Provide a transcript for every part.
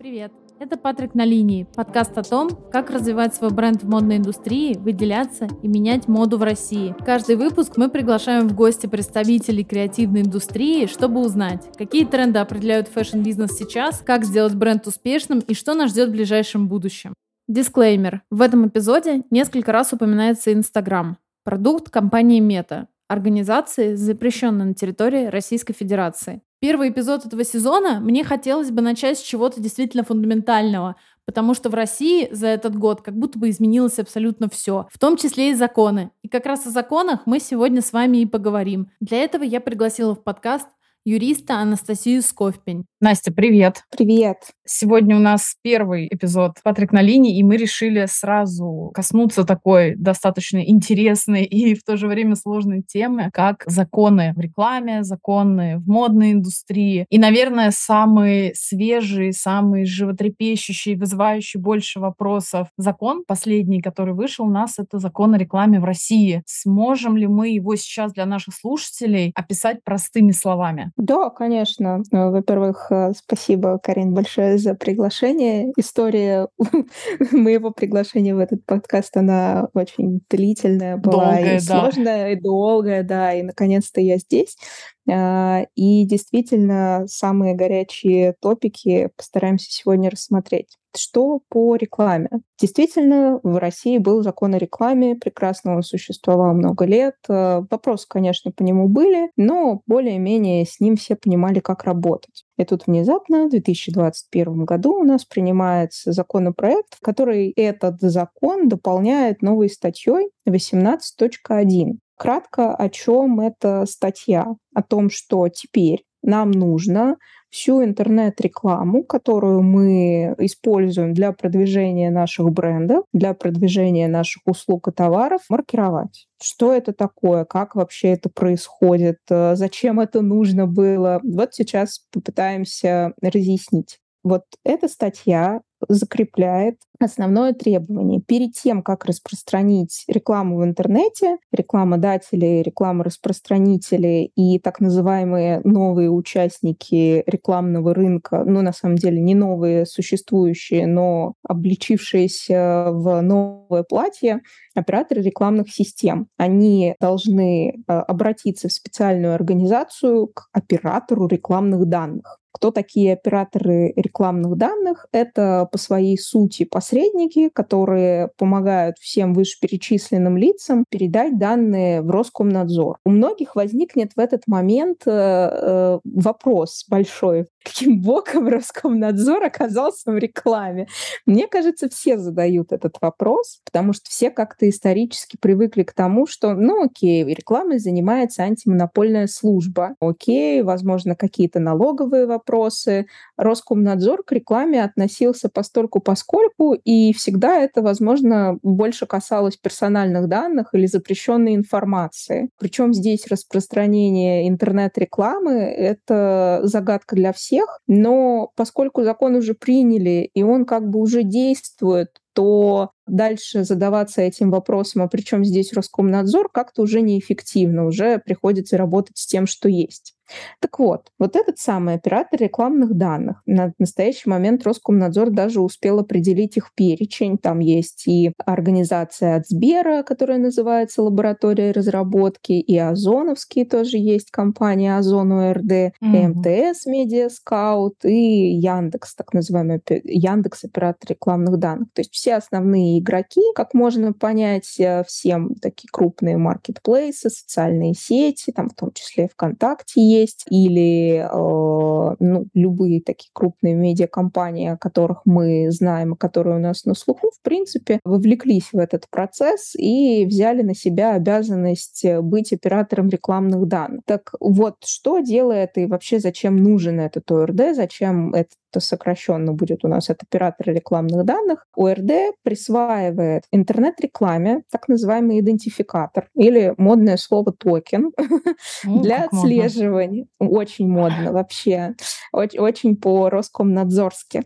Привет! Это Патрик на линии, подкаст о том, как развивать свой бренд в модной индустрии, выделяться и менять моду в России. Каждый выпуск мы приглашаем в гости представителей креативной индустрии, чтобы узнать, какие тренды определяют fashion-бизнес сейчас, как сделать бренд успешным и что нас ждет в ближайшем будущем. Дисклеймер. В этом эпизоде несколько раз упоминается Инстаграм, продукт компании Мета, организации, запрещенной на территории Российской Федерации. Первый эпизод этого сезона мне хотелось бы начать с чего-то действительно фундаментального, потому что в России за этот год как будто бы изменилось абсолютно все, в том числе и законы. И как раз о законах мы сегодня с вами и поговорим. Для этого я пригласила в подкаст юриста Анастасию Сковпень. Настя, привет. Привет. Сегодня у нас первый эпизод «Патрик на линии», и мы решили сразу коснуться такой достаточно интересной и в то же время сложной темы, как законы в рекламе, законы в модной индустрии. И, наверное, самый свежий, самый животрепещущий, вызывающий больше вопросов закон, последний, который вышел у нас, это закон о рекламе в России. Сможем ли мы его сейчас для наших слушателей описать простыми словами? Да, конечно. Во-первых, Э, спасибо, Карин, большое за приглашение. История моего приглашения в этот подкаст, она очень длительная была долгая, и да. сложная, и долгая, да, и наконец-то я здесь. А, и действительно, самые горячие топики постараемся сегодня рассмотреть. Что по рекламе? Действительно, в России был закон о рекламе, прекрасно он существовал много лет. А, вопросы, конечно, по нему были, но более-менее с ним все понимали, как работать. И тут внезапно в 2021 году у нас принимается законопроект, который этот закон дополняет новой статьей 18.1. Кратко, о чем эта статья? О том, что теперь нам нужно всю интернет-рекламу, которую мы используем для продвижения наших брендов, для продвижения наших услуг и товаров, маркировать. Что это такое? Как вообще это происходит? Зачем это нужно было? Вот сейчас попытаемся разъяснить. Вот эта статья закрепляет основное требование. Перед тем, как распространить рекламу в интернете, рекламодатели, рекламораспространители и так называемые новые участники рекламного рынка, ну, на самом деле, не новые существующие, но обличившиеся в новое платье, операторы рекламных систем. Они должны э, обратиться в специальную организацию к оператору рекламных данных. Кто такие операторы рекламных данных? Это по своей сути посредники, которые помогают всем вышеперечисленным лицам передать данные в Роскомнадзор. У многих возникнет в этот момент э, э, вопрос большой, каким боком Роскомнадзор оказался в рекламе? Мне кажется, все задают этот вопрос, потому что все как-то исторически привыкли к тому, что, ну окей, рекламой занимается антимонопольная служба, окей, возможно, какие-то налоговые вопросы. Роскомнадзор к рекламе относился постольку поскольку, и всегда это, возможно, больше касалось персональных данных или запрещенной информации. Причем здесь распространение интернет-рекламы — это загадка для всех, но поскольку закон уже приняли, и он как бы уже действует, то дальше задаваться этим вопросом, а при чем здесь Роскомнадзор, как-то уже неэффективно, уже приходится работать с тем, что есть. Так вот, вот этот самый оператор рекламных данных. На настоящий момент Роскомнадзор даже успел определить их перечень. Там есть и организация от Сбера, которая называется Лаборатория разработки, и Озоновские тоже есть компания Озон УРД, mm-hmm. и МТС Медиа Скаут, и Яндекс, так называемый Яндекс оператор рекламных данных. То есть все основные игроки, как можно понять, э, всем такие крупные маркетплейсы, социальные сети, там в том числе ВКонтакте есть, или э, ну, любые такие крупные медиакомпании, о которых мы знаем, которые у нас на слуху, в принципе, вовлеклись в этот процесс и взяли на себя обязанность быть оператором рекламных данных. Так вот, что делает и вообще зачем нужен этот ОРД, зачем это сокращенно будет у нас от оператора рекламных данных, ОРД присваивает интернет-рекламе так называемый идентификатор или модное слово токен для отслеживания. Модно. Очень модно вообще. Очень, очень по Роскомнадзорски.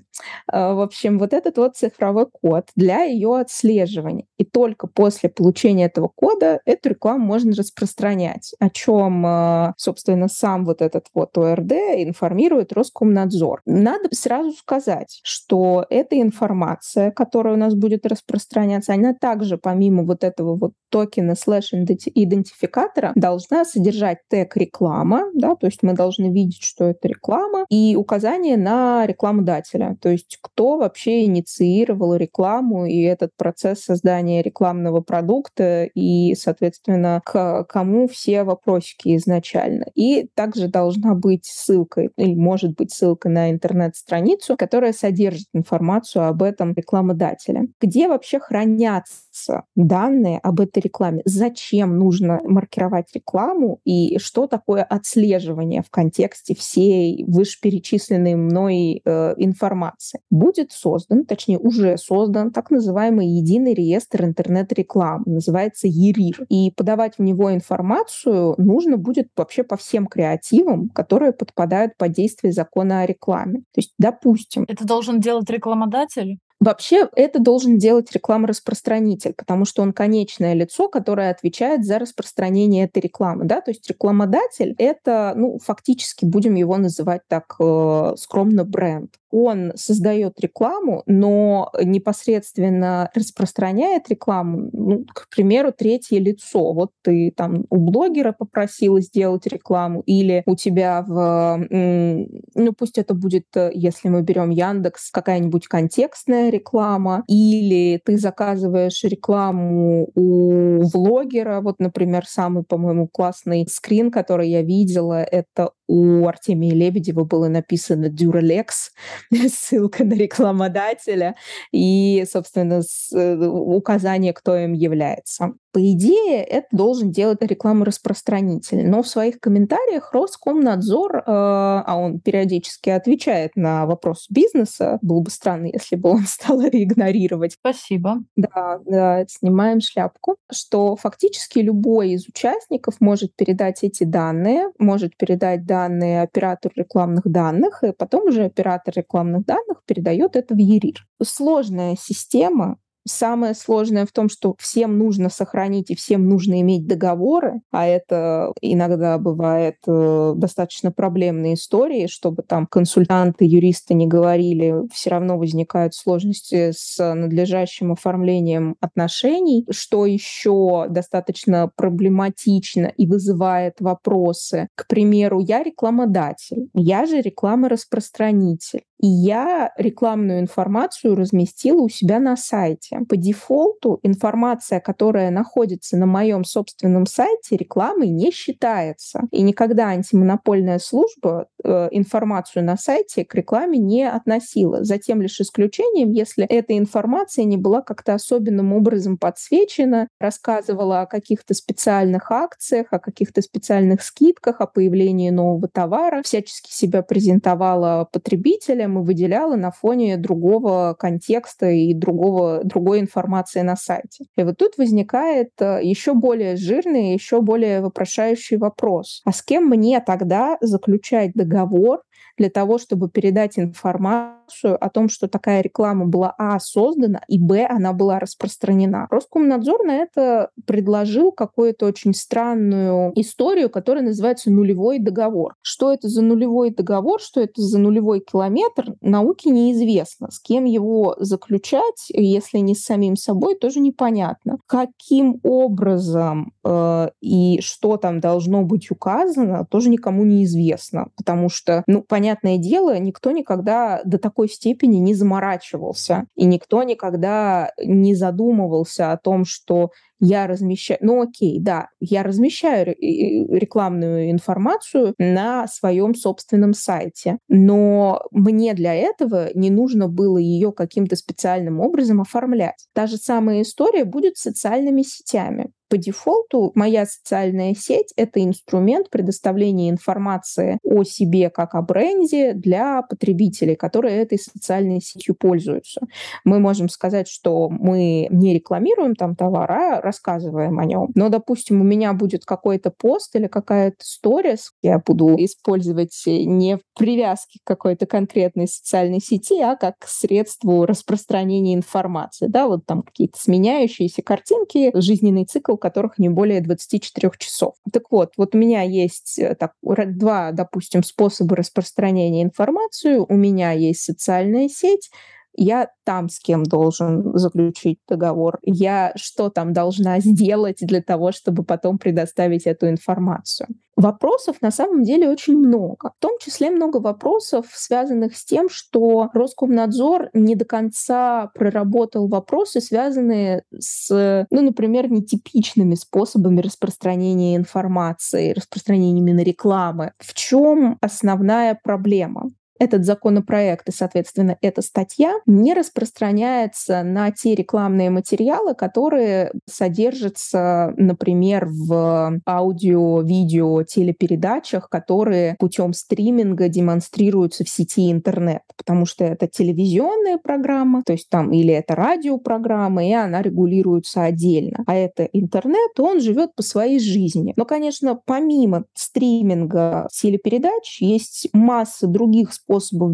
В общем, вот этот вот цифровой код для ее отслеживания. И только после получения этого кода эту рекламу можно распространять, о чем, собственно, сам вот этот вот ОРД информирует Роскомнадзор. Надо сразу сказать, что эта информация, которая у нас будет распространяться, она также помимо вот этого вот токена слэш-идентификатора должна содержать тег реклама, да, то есть мы должны видеть, что это реклама, и указание на рекламодателя, то есть кто вообще инициировал рекламу и этот процесс создания рекламного продукта и, соответственно, к кому все вопросики изначально. И также должна быть ссылка, или может быть ссылка на интернет-страницу, которая содержит информацию об этом рекламодателе. Где вообще хранятся данные об этой рекламе? Зачем нужно маркировать рекламу? И что такое отслеживание в контексте всей вышеперечисленной мной э, информации? Будет создан, точнее уже создан, так называемый единый реестр интернет-рекламы, называется ЕРИР. И подавать в него информацию нужно будет вообще по всем креативам, которые подпадают под действие закона о рекламе. То есть, допустим... Это должен делать рекламодатель? Вообще это должен делать рекламораспространитель, потому что он конечное лицо, которое отвечает за распространение этой рекламы. Да? То есть рекламодатель — это, ну, фактически, будем его называть так э, скромно, бренд. Он создает рекламу, но непосредственно распространяет рекламу, ну, к примеру, третье лицо. Вот ты там у блогера попросила сделать рекламу, или у тебя в, ну пусть это будет, э, если мы берем Яндекс, какая-нибудь контекстная реклама, или ты заказываешь рекламу у влогера. Вот, например, самый, по-моему, классный скрин, который я видела, это у Артемия Лебедева было написано Duralex, ссылка на рекламодателя и, собственно, э, указание, кто им является. По идее, это должен делать рекламораспространитель. Но в своих комментариях Роскомнадзор, э, а он периодически отвечает на вопрос бизнеса, было бы странно, если бы он стал игнорировать. Спасибо. Да, да, снимаем шляпку, что фактически любой из участников может передать эти данные, может передать данные оператору рекламных данных, и потом уже оператор рекламных данных передает это в ЕРИР. Сложная система, Самое сложное в том, что всем нужно сохранить и всем нужно иметь договоры, а это иногда бывает э, достаточно проблемные истории, чтобы там консультанты, юристы не говорили, все равно возникают сложности с надлежащим оформлением отношений, что еще достаточно проблематично и вызывает вопросы. К примеру, я рекламодатель, я же рекламораспространитель. И я рекламную информацию разместила у себя на сайте. По дефолту информация, которая находится на моем собственном сайте, рекламой не считается. И никогда антимонопольная служба э, информацию на сайте к рекламе не относила. За тем лишь исключением, если эта информация не была как-то особенным образом подсвечена, рассказывала о каких-то специальных акциях, о каких-то специальных скидках, о появлении нового товара, всячески себя презентовала потребителям, и выделяла на фоне другого контекста и другого, другой информации на сайте. И вот тут возникает э, еще более жирный, еще более вопрошающий вопрос. А с кем мне тогда заключать договор для того, чтобы передать информацию о том, что такая реклама была А создана, и Б она была распространена. Роскомнадзор на это предложил какую-то очень странную историю, которая называется нулевой договор. Что это за нулевой договор, что это за нулевой километр, науке неизвестно. С кем его заключать, если не с самим собой, тоже непонятно. Каким образом э, и что там должно быть указано, тоже никому неизвестно, потому что, ну, понятно, понятное дело, никто никогда до такой степени не заморачивался, и никто никогда не задумывался о том, что я размещаю, ну окей, да, я размещаю рекламную информацию на своем собственном сайте, но мне для этого не нужно было ее каким-то специальным образом оформлять. Та же самая история будет с социальными сетями по дефолту моя социальная сеть — это инструмент предоставления информации о себе как о бренде для потребителей, которые этой социальной сетью пользуются. Мы можем сказать, что мы не рекламируем там товар, а рассказываем о нем. Но, допустим, у меня будет какой-то пост или какая-то сторис, я буду использовать не в привязке к какой-то конкретной социальной сети, а как средство распространения информации. Да, вот там какие-то сменяющиеся картинки, жизненный цикл которых не более 24 часов. Так вот, вот у меня есть э, так, два, допустим, способа распространения информации. У меня есть социальная сеть, я там с кем должен заключить договор, я что там должна сделать для того, чтобы потом предоставить эту информацию. Вопросов на самом деле очень много. В том числе много вопросов, связанных с тем, что Роскомнадзор не до конца проработал вопросы, связанные с, ну, например, нетипичными способами распространения информации, распространения именно рекламы. В чем основная проблема? Этот законопроект и, соответственно, эта статья не распространяется на те рекламные материалы, которые содержатся, например, в аудио, видео, телепередачах, которые путем стриминга демонстрируются в сети интернет, потому что это телевизионная программа, то есть там или это радиопрограмма, и она регулируется отдельно. А это интернет, он живет по своей жизни. Но, конечно, помимо стриминга телепередач есть масса других способов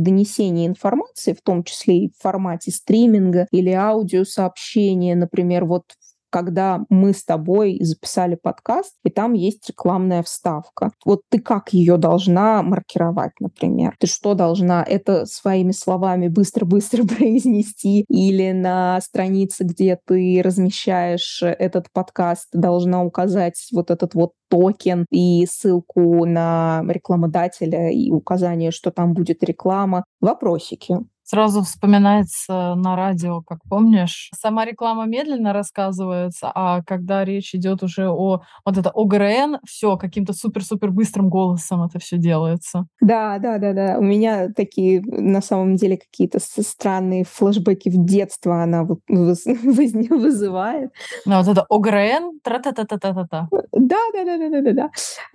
донесения информации, в том числе и в формате стриминга или аудиосообщения, например, вот когда мы с тобой записали подкаст, и там есть рекламная вставка. Вот ты как ее должна маркировать, например? Ты что должна это своими словами быстро-быстро произнести или на странице, где ты размещаешь этот подкаст, должна указать вот этот вот токен и ссылку на рекламодателя и указание, что там будет реклама. Вопросики. Сразу вспоминается на радио, как помнишь, сама реклама медленно рассказывается, а когда речь идет уже о вот это ОГРН, все каким-то супер-супер быстрым голосом это все делается. Да, да, да, да. У меня такие на самом деле какие-то странные флешбеки в детство она вызывает. Ну, вот это ОГРН, тра-та-та-та-та-та. Да, да, да, да, да, да, да.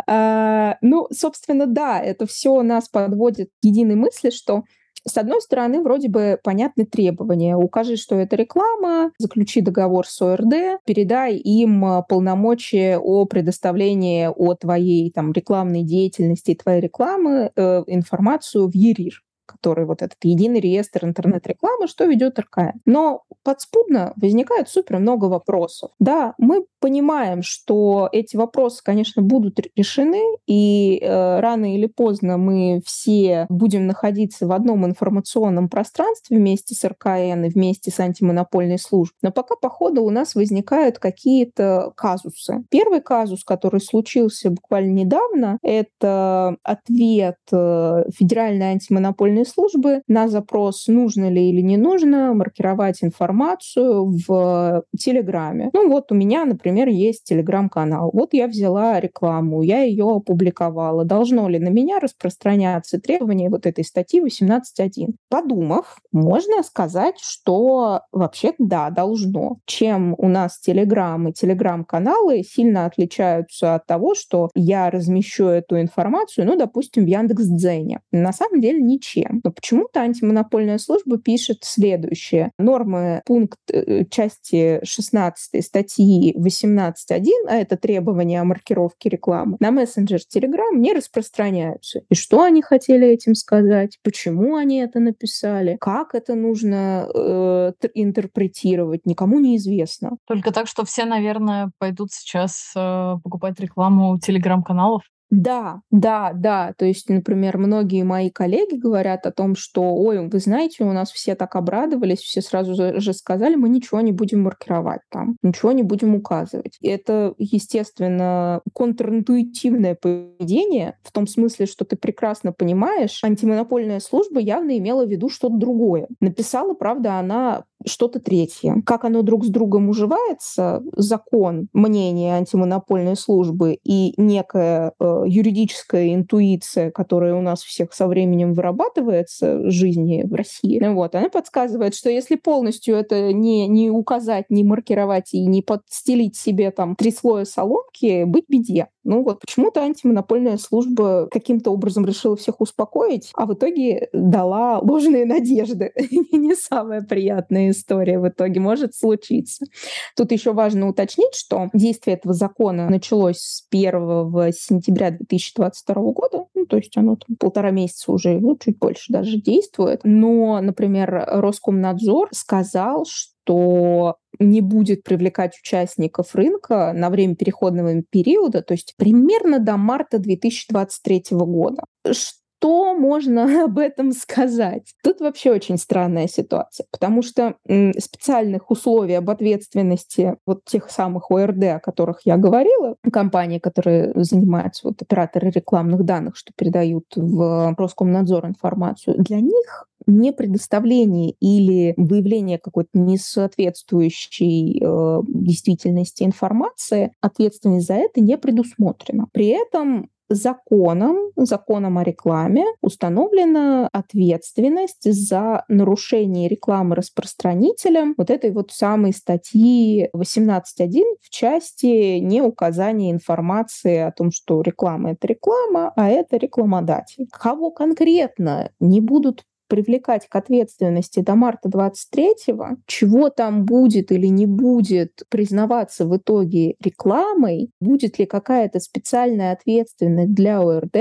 А, ну, собственно, да, это все нас подводит к единой мысли, что с одной стороны, вроде бы понятны требования. Укажи, что это реклама, заключи договор с ОРД, передай им э, полномочия о предоставлении о твоей там, рекламной деятельности, твоей рекламы, э, информацию в ЕРИР который вот этот единый реестр интернет-рекламы, что ведет РКН. Но подспудно возникает супер много вопросов. Да, мы понимаем, что эти вопросы, конечно, будут решены, и э, рано или поздно мы все будем находиться в одном информационном пространстве вместе с РКН и вместе с антимонопольной службой. Но пока по ходу у нас возникают какие-то казусы. Первый казус, который случился буквально недавно, это ответ э, Федеральной антимонопольной службы на запрос, нужно ли или не нужно маркировать информацию в Телеграме. Ну вот у меня, например, есть Телеграм-канал. Вот я взяла рекламу, я ее опубликовала. Должно ли на меня распространяться требования вот этой статьи 18.1? Подумав, можно сказать, что вообще да, должно. Чем у нас Телеграм и Телеграм-каналы сильно отличаются от того, что я размещу эту информацию, ну, допустим, в Яндекс.Дзене. На самом деле ничем. Но почему-то антимонопольная служба пишет следующее. Нормы пункт э, части 16 статьи 18.1, а это требования о маркировке рекламы, на мессенджер Telegram не распространяются. И что они хотели этим сказать? Почему они это написали? Как это нужно э, интерпретировать? Никому не известно. Только так, что все, наверное, пойдут сейчас э, покупать рекламу телеграм-каналов. Да, да, да. То есть, например, многие мои коллеги говорят о том, что, ой, вы знаете, у нас все так обрадовались, все сразу же сказали, мы ничего не будем маркировать там, ничего не будем указывать. И это, естественно, контринтуитивное поведение в том смысле, что ты прекрасно понимаешь, антимонопольная служба явно имела в виду что-то другое. Написала, правда, она что-то третье. Как оно друг с другом уживается, закон, мнение антимонопольной службы и некая э, юридическая интуиция, которая у нас всех со временем вырабатывается в жизни в России, вот, она подсказывает, что если полностью это не, не указать, не маркировать и не подстелить себе там три слоя соломки, быть беде. Ну вот почему-то антимонопольная служба каким-то образом решила всех успокоить, а в итоге дала ложные надежды. Не самая приятная история в итоге может случиться. Тут еще важно уточнить, что действие этого закона началось с 1 сентября 2022 года, ну, то есть оно там полтора месяца уже, ну, чуть больше даже действует. Но, например, Роскомнадзор сказал, что не будет привлекать участников рынка на время переходного периода, то есть примерно до марта 2023 года что можно об этом сказать? Тут вообще очень странная ситуация, потому что специальных условий об ответственности вот тех самых ОРД, о которых я говорила, компании, которые занимаются, вот операторы рекламных данных, что передают в Роскомнадзор информацию, для них не предоставление или выявление какой-то несоответствующей э, действительности информации, ответственность за это не предусмотрена. При этом законом, законом о рекламе установлена ответственность за нарушение рекламы распространителем вот этой вот самой статьи 18.1 в части неуказания информации о том, что реклама — это реклама, а это рекламодатель. Кого конкретно не будут привлекать к ответственности до марта 23-го, чего там будет или не будет признаваться в итоге рекламой, будет ли какая-то специальная ответственность для ОРД,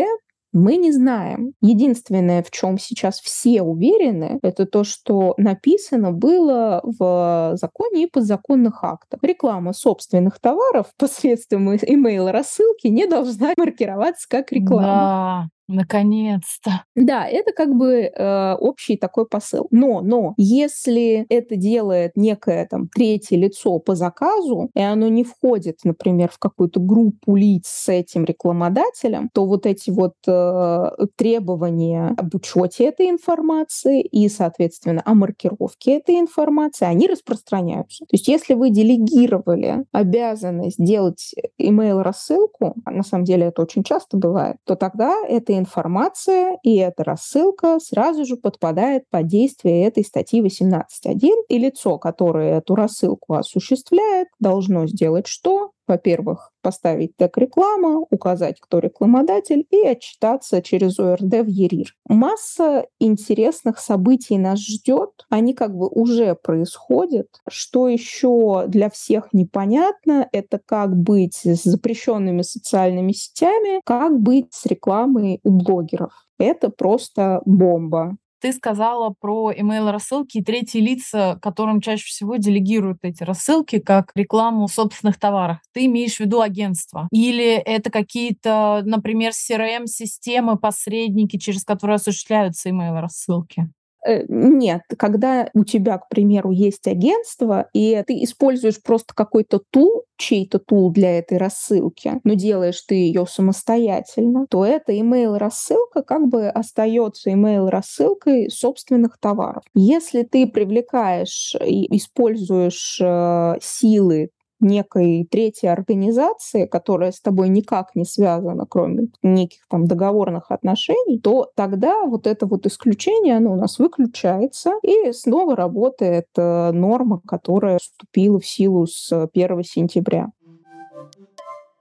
мы не знаем. Единственное, в чем сейчас все уверены, это то, что написано было в законе и подзаконных актах. Реклама собственных товаров посредством email рассылки не должна маркироваться как реклама. Наконец-то. Да, это как бы э, общий такой посыл. Но, но, если это делает некое там третье лицо по заказу, и оно не входит, например, в какую-то группу лиц с этим рекламодателем, то вот эти вот э, требования об учете этой информации и, соответственно, о маркировке этой информации, они распространяются. То есть, если вы делегировали обязанность делать email рассылку, а на самом деле это очень часто бывает, то тогда это информация и эта рассылка сразу же подпадает под действие этой статьи 18.1, и лицо, которое эту рассылку осуществляет, должно сделать что? Во-первых, поставить тег реклама, указать, кто рекламодатель, и отчитаться через ОРД в ЕРИР. Масса интересных событий нас ждет. Они как бы уже происходят. Что еще для всех непонятно, это как быть с запрещенными социальными сетями, как быть с рекламой у блогеров. Это просто бомба. Ты сказала про email-рассылки и третьи лица, которым чаще всего делегируют эти рассылки как рекламу собственных товаров. Ты имеешь в виду агентство? Или это какие-то, например, CRM-системы, посредники, через которые осуществляются email-рассылки? Э, нет, когда у тебя, к примеру, есть агентство, и ты используешь просто какой-то тул, чей-то тул для этой рассылки, но делаешь ты ее самостоятельно, то эта email рассылка как бы остается email рассылкой собственных товаров. Если ты привлекаешь и используешь э, силы некой третьей организации, которая с тобой никак не связана, кроме неких там договорных отношений, то тогда вот это вот исключение, оно у нас выключается, и снова работает э, норма, которая вступила в силу с 1 сентября.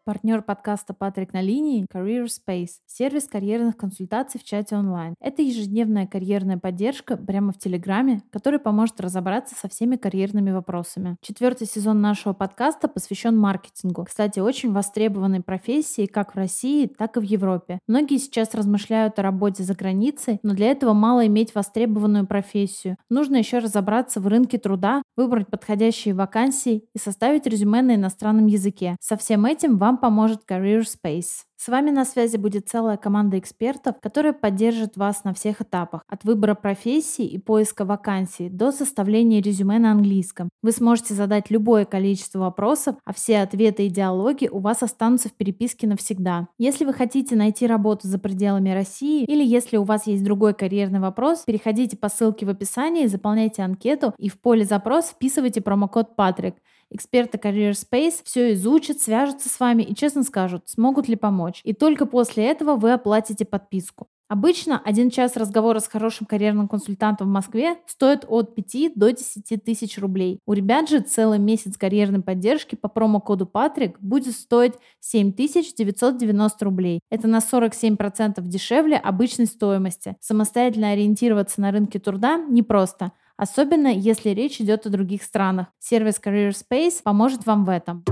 Партнер подкаста «Патрик на линии» — Career Space, сервис карьерных консультаций в чате онлайн. Это ежедневная карьерная поддержка прямо в Телеграме, который поможет разобраться со всеми карьерными вопросами. Четвертый сезон нашего подкаста посвящен маркетингу. Кстати, очень востребованной профессии как в России, так и в Европе. Многие сейчас размышляют о работе за границей, но для этого мало иметь востребованную профессию. Нужно еще разобраться в рынке труда, выбрать подходящие вакансии и составить резюме на иностранном языке. Со всем этим вам вам поможет Career Space. С вами на связи будет целая команда экспертов, которая поддержит вас на всех этапах, от выбора профессии и поиска вакансий до составления резюме на английском. Вы сможете задать любое количество вопросов, а все ответы и диалоги у вас останутся в переписке навсегда. Если вы хотите найти работу за пределами России или если у вас есть другой карьерный вопрос, переходите по ссылке в описании, заполняйте анкету и в поле запрос вписывайте промокод Патрик. Эксперты Career Space все изучат, свяжутся с вами и честно скажут, смогут ли помочь. И только после этого вы оплатите подписку. Обычно один час разговора с хорошим карьерным консультантом в Москве стоит от 5 до 10 тысяч рублей. У ребят же целый месяц карьерной поддержки по промокоду Патрик будет стоить 7990 рублей. Это на 47% дешевле обычной стоимости. Самостоятельно ориентироваться на рынке труда непросто – особенно если речь идет о других странах. Сервис Career Space поможет вам в этом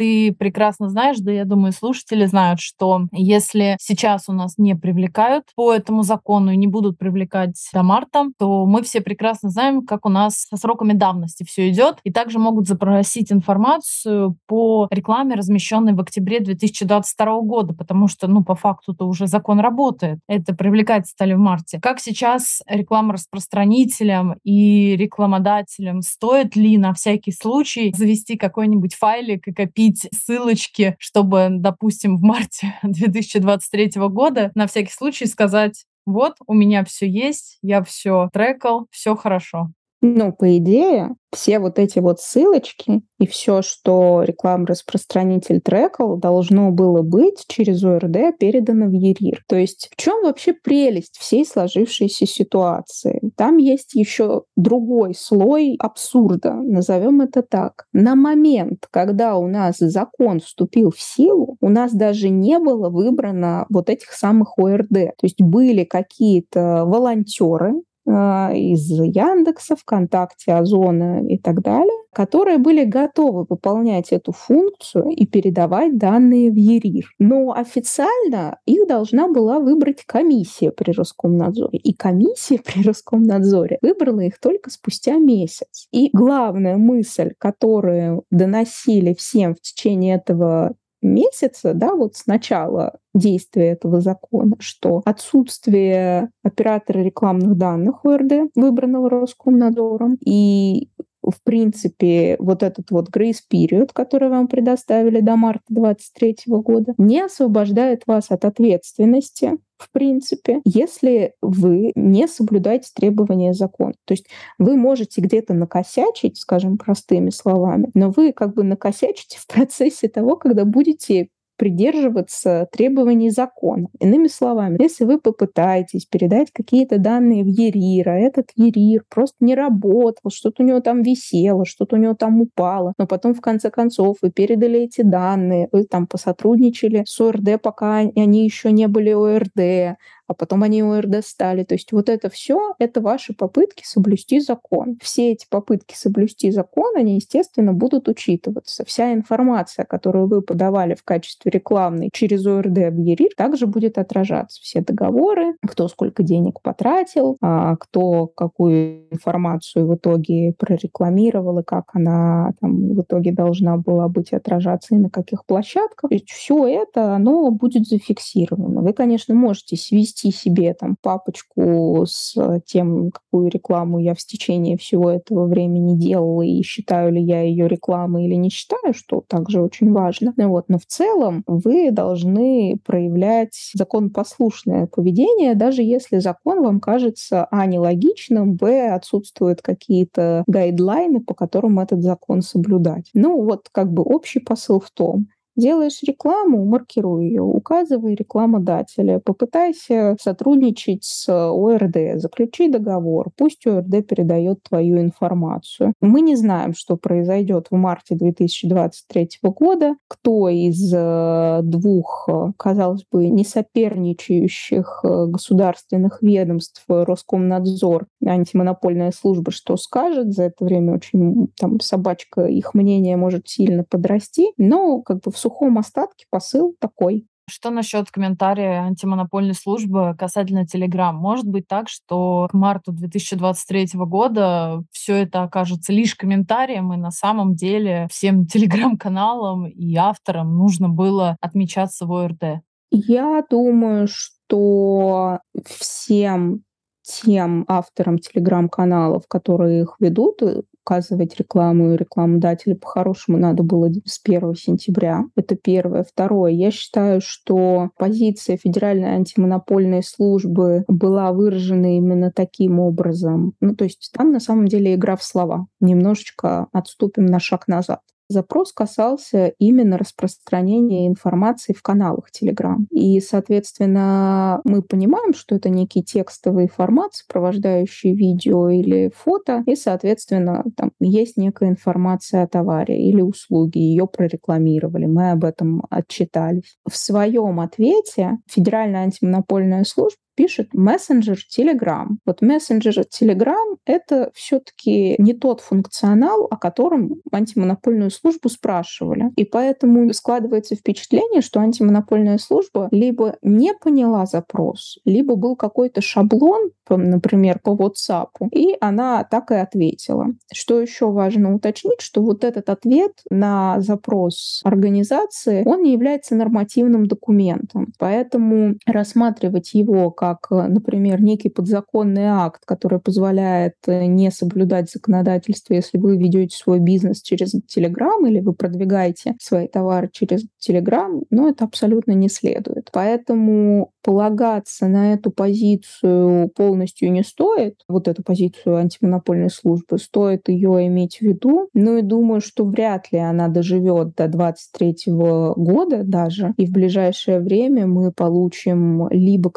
ты прекрасно знаешь, да я думаю, слушатели знают, что если сейчас у нас не привлекают по этому закону и не будут привлекать до марта, то мы все прекрасно знаем, как у нас со сроками давности все идет. И также могут запросить информацию по рекламе, размещенной в октябре 2022 года, потому что, ну, по факту-то уже закон работает. Это привлекать стали в марте. Как сейчас реклама распространителям и рекламодателям стоит ли на всякий случай завести какой-нибудь файлик и копить применить ссылочки, чтобы, допустим, в марте 2023 года на всякий случай сказать, вот, у меня все есть, я все трекал, все хорошо. Ну, по идее, все вот эти вот ссылочки и все, что реклам-распространитель трекал, должно было быть через ОРД передано в ЕРИР. То есть в чем вообще прелесть всей сложившейся ситуации? Там есть еще другой слой абсурда, назовем это так. На момент, когда у нас закон вступил в силу, у нас даже не было выбрано вот этих самых ОРД. То есть были какие-то волонтеры, из Яндекса, ВКонтакте, Озона и так далее, которые были готовы выполнять эту функцию и передавать данные в ЕРИР. Но официально их должна была выбрать комиссия при Роскомнадзоре. И комиссия при Роскомнадзоре выбрала их только спустя месяц. И главная мысль, которую доносили всем в течение этого месяца, да, вот с начала действия этого закона, что отсутствие оператора рекламных данных ОРД, выбранного Роскомнадзором, и в принципе, вот этот вот grace period, который вам предоставили до марта 2023 года, не освобождает вас от ответственности в принципе, если вы не соблюдаете требования закона. То есть вы можете где-то накосячить, скажем простыми словами, но вы как бы накосячите в процессе того, когда будете придерживаться требований закона. Иными словами, если вы попытаетесь передать какие-то данные в ЕРИР, а этот ЕРИР просто не работал, что-то у него там висело, что-то у него там упало, но потом в конце концов вы передали эти данные, вы там посотрудничали с ОРД, пока они еще не были ОРД, а потом они ОРД стали. То есть вот это все — это ваши попытки соблюсти закон. Все эти попытки соблюсти закон, они, естественно, будут учитываться. Вся информация, которую вы подавали в качестве рекламной через ОРД ЕРИР, также будет отражаться. Все договоры, кто сколько денег потратил, а кто какую информацию в итоге прорекламировал и как она там в итоге должна была быть отражаться и на каких площадках. То есть все это, оно будет зафиксировано. Вы, конечно, можете свести завести себе там папочку с тем, какую рекламу я в течение всего этого времени делала и считаю ли я ее рекламой или не считаю, что также очень важно. Вот. Но в целом вы должны проявлять законопослушное поведение, даже если закон вам кажется а, нелогичным, б, отсутствуют какие-то гайдлайны, по которым этот закон соблюдать. Ну вот как бы общий посыл в том, Делаешь рекламу, маркируй ее, указывай рекламодателя, попытайся сотрудничать с ОРД, заключи договор, пусть ОРД передает твою информацию. Мы не знаем, что произойдет в марте 2023 года, кто из э, двух, казалось бы, не соперничающих э, государственных ведомств Роскомнадзор, антимонопольная служба, что скажет. За это время очень там собачка, их мнение может сильно подрасти, но как бы в сухом остатке посыл такой. Что насчет комментария антимонопольной службы касательно Telegram? Может быть так, что к марту 2023 года все это окажется лишь комментарием, и на самом деле всем телеграм-каналам и авторам нужно было отмечаться в ОРД? Я думаю, что всем тем авторам телеграм-каналов, которые их ведут, указывать рекламу и рекламодателю по-хорошему надо было с 1 сентября. Это первое. Второе. Я считаю, что позиция Федеральной антимонопольной службы была выражена именно таким образом. Ну, то есть там на самом деле игра в слова. Немножечко отступим на шаг назад. Запрос касался именно распространения информации в каналах Telegram. И, соответственно, мы понимаем, что это некий текстовый формат, сопровождающий видео или фото, и, соответственно, там есть некая информация о товаре или услуге, ее прорекламировали, мы об этом отчитались. В своем ответе Федеральная антимонопольная служба пишет мессенджер Telegram. Вот мессенджер Telegram — это все-таки не тот функционал, о котором антимонопольную службу спрашивали. И поэтому складывается впечатление, что антимонопольная служба либо не поняла запрос, либо был какой-то шаблон, например, по WhatsApp, и она так и ответила. Что еще важно уточнить, что вот этот ответ на запрос организации, он не является нормативным документом. Поэтому рассматривать его как, например, некий подзаконный акт, который позволяет не соблюдать законодательство, если вы ведете свой бизнес через Telegram или вы продвигаете свои товары через Telegram, ну, это абсолютно не следует. Поэтому полагаться на эту позицию полностью не стоит, вот эту позицию антимонопольной службы, стоит ее иметь в виду. Ну и думаю, что вряд ли она доживет до 23 года даже, и в ближайшее время мы получим либо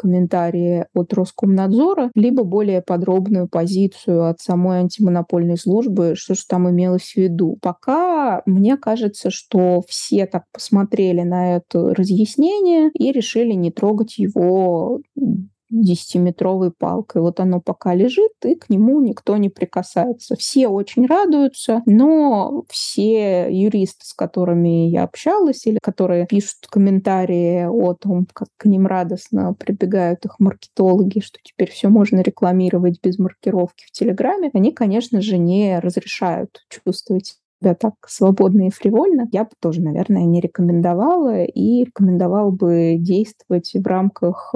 комментарии от Роскомнадзора, либо более подробную позицию от самой антимонопольной службы, что же там имелось в виду. Пока мне кажется, что все так посмотрели на это разъяснение и решили не трогать его его десятиметровой палкой. Вот оно пока лежит, и к нему никто не прикасается. Все очень радуются, но все юристы, с которыми я общалась, или которые пишут комментарии о том, как к ним радостно прибегают их маркетологи, что теперь все можно рекламировать без маркировки в Телеграме, они, конечно же, не разрешают чувствовать себя так свободно и фривольно, я бы тоже, наверное, не рекомендовала и рекомендовала бы действовать в рамках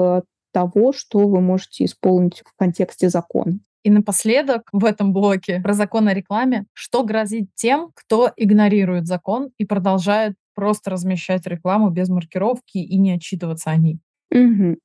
того, что вы можете исполнить в контексте закона. И напоследок в этом блоке про закон о рекламе, что грозит тем, кто игнорирует закон и продолжает просто размещать рекламу без маркировки и не отчитываться о ней. Угу.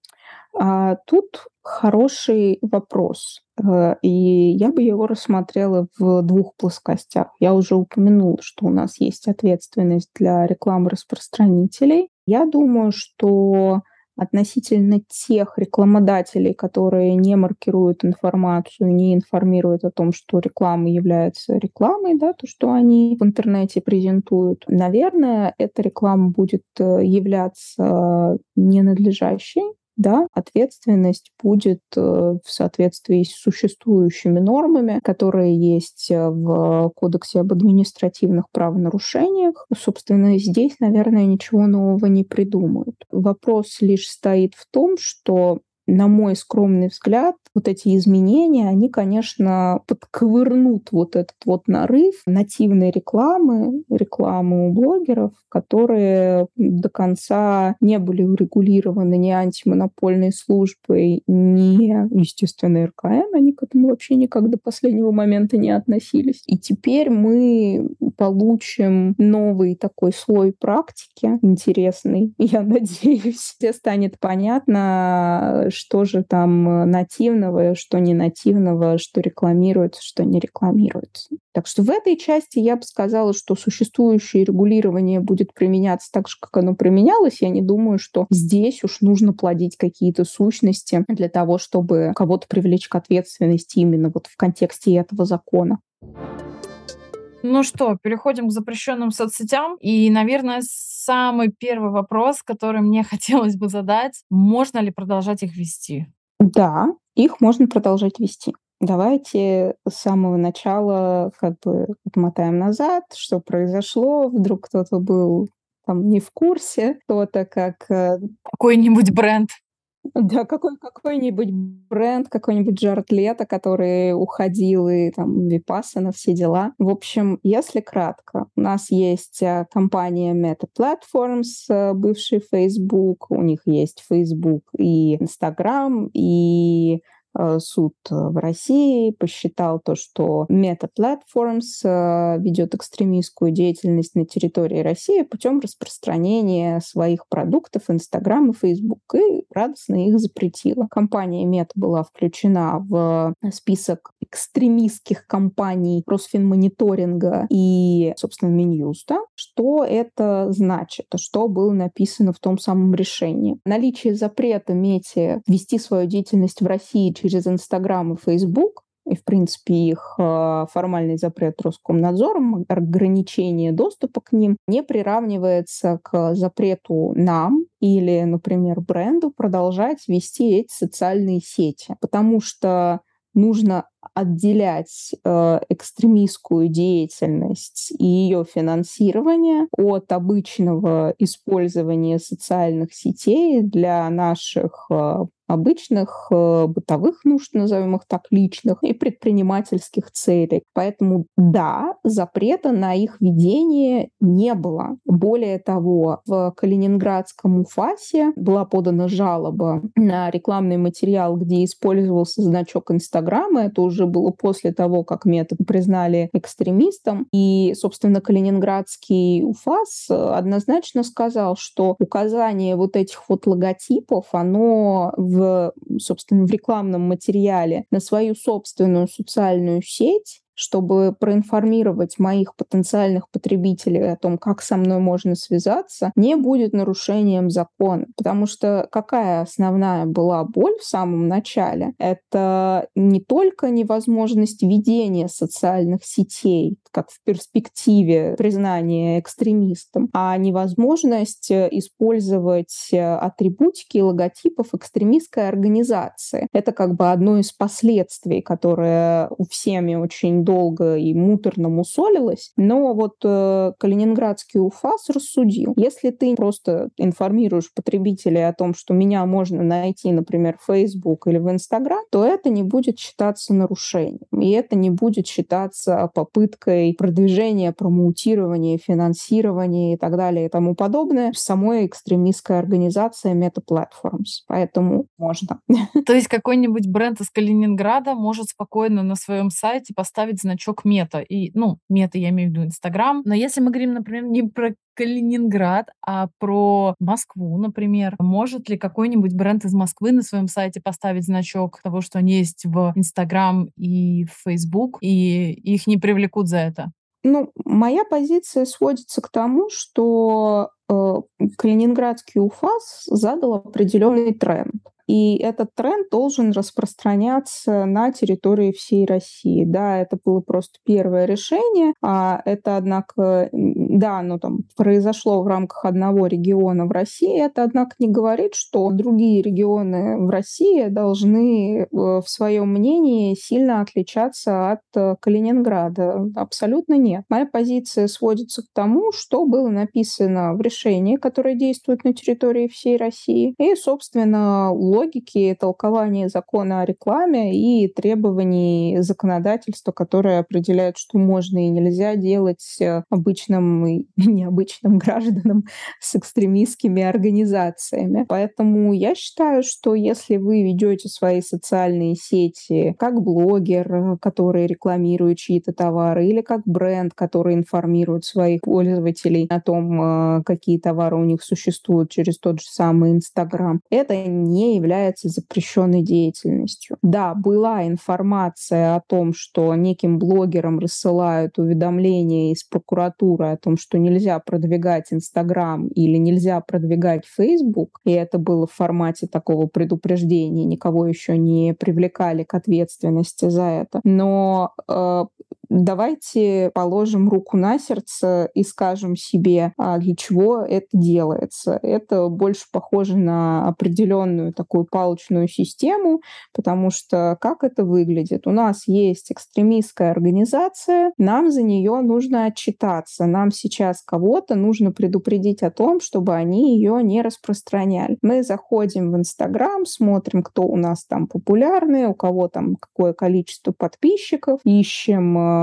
А тут хороший вопрос, э, и я бы его рассмотрела в двух плоскостях. Я уже упомянула, что у нас есть ответственность для рекламы распространителей. Я думаю, что относительно тех рекламодателей, которые не маркируют информацию, не информируют о том, что реклама является рекламой, да, то, что они в интернете презентуют, наверное, эта реклама будет э, являться ненадлежащей, да, ответственность будет э, в соответствии с существующими нормами, которые есть э, в Кодексе об административных правонарушениях. Собственно, здесь, наверное, ничего нового не придумают. Вопрос лишь стоит в том, что на мой скромный взгляд, вот эти изменения, они, конечно, подковырнут вот этот вот нарыв нативной рекламы, рекламы у блогеров, которые до конца не были урегулированы ни антимонопольной службой, ни, естественно, РКН. Они к этому вообще никак до последнего момента не относились. И теперь мы получим новый такой слой практики, интересный, я надеюсь. Все станет понятно, что же там э, нативного, что не нативного, что рекламируется, что не рекламируется. Так что в этой части я бы сказала, что существующее регулирование будет применяться так же, как оно применялось. Я не думаю, что здесь уж нужно плодить какие-то сущности для того, чтобы кого-то привлечь к ответственности именно вот в контексте этого закона. Ну что, переходим к запрещенным соцсетям. И, наверное, самый первый вопрос, который мне хотелось бы задать, можно ли продолжать их вести? Да, их можно продолжать вести. Давайте с самого начала как бы отмотаем назад, что произошло. Вдруг кто-то был там не в курсе, кто-то как... Э, Какой-нибудь бренд да, какой, какой-нибудь бренд, какой-нибудь Джаред Лето, который уходил, и там Випассана, все дела. В общем, если кратко, у нас есть э, компания Meta Platforms, э, бывший Facebook, у них есть Facebook и Instagram, и суд э, в России посчитал то, что Meta Platforms э, ведет экстремистскую деятельность на территории России путем распространения своих продуктов Instagram и Facebook и радостно их запретила. Компания Meta была включена в список экстремистских компаний Росфинмониторинга и, собственно, Минюста. Что это значит? Что было написано в том самом решении? Наличие запрета Мете вести свою деятельность в России через Инстаграм и Фейсбук и, в принципе, их э, формальный запрет Роскомнадзором, ограничение доступа к ним не приравнивается к запрету нам или, например, бренду продолжать вести эти социальные сети, потому что нужно отделять э, экстремистскую деятельность и ее финансирование от обычного использования социальных сетей для наших э, обычных э, бытовых нужд, назовем их так, личных, и предпринимательских целей. Поэтому да, запрета на их ведение не было. Более того, в Калининградском УФАСе была подана жалоба на рекламный материал, где использовался значок Инстаграма. Это уже было после того, как метод признали экстремистом. И, собственно, Калининградский УФАС однозначно сказал, что указание вот этих вот логотипов, оно в, собственно, в рекламном материале на свою собственную социальную сеть чтобы проинформировать моих потенциальных потребителей о том, как со мной можно связаться, не будет нарушением закона. Потому что какая основная была боль в самом начале? Это не только невозможность ведения социальных сетей, как в перспективе признания экстремистом, а невозможность использовать атрибутики и логотипов экстремистской организации. Это как бы одно из последствий, которое у всеми очень долго и муторно мусолилось, но вот э, Калининградский УФАС рассудил, если ты просто информируешь потребителей о том, что меня можно найти, например, в Facebook или в Instagram, то это не будет считаться нарушением, и это не будет считаться попыткой продвижения, промоутирования, финансирования и так далее и тому подобное в самой экстремистской организации Meta Platforms. Поэтому можно. То есть какой-нибудь бренд из Калининграда может спокойно на своем сайте поставить значок мета. И, ну, мета я имею в виду Инстаграм. Но если мы говорим, например, не про Калининград, а про Москву, например. Может ли какой-нибудь бренд из Москвы на своем сайте поставить значок того, что они есть в Инстаграм и в Фейсбук, и их не привлекут за это? Ну, моя позиция сводится к тому, что э, Калининградский УФАС задал определенный тренд. И этот тренд должен распространяться на территории всей России. Да, это было просто первое решение, а это, однако, да, оно там произошло в рамках одного региона в России, это, однако, не говорит, что другие регионы в России должны э, в своем мнении сильно отличаться от э, Калининграда. Абсолютно нет. Моя позиция сводится к тому, что было написано в решении, которое действует на территории всей России, и, собственно, логики толкования закона о рекламе и требований законодательства, которое определяет, что можно и нельзя делать э, обычным и необычным гражданам с экстремистскими организациями. Поэтому я считаю, что если вы ведете свои социальные сети как блогер, который рекламирует чьи-то товары, или как бренд, который информирует своих пользователей о том, э, какие товары у них существуют через тот же самый Инстаграм, это не является запрещенной деятельностью. Да, была информация о том, что неким блогерам рассылают уведомления из прокуратуры о том, что нельзя продвигать Инстаграм или нельзя продвигать Фейсбук, и это было в формате такого предупреждения, никого еще не привлекали к ответственности за это. Но э, давайте положим руку на сердце и скажем себе, а для чего это делается. Это больше похоже на определенную такую палочную систему, потому что как это выглядит? У нас есть экстремистская организация, нам за нее нужно отчитаться, нам сейчас кого-то нужно предупредить о том, чтобы они ее не распространяли. Мы заходим в Инстаграм, смотрим, кто у нас там популярный, у кого там какое количество подписчиков, ищем э,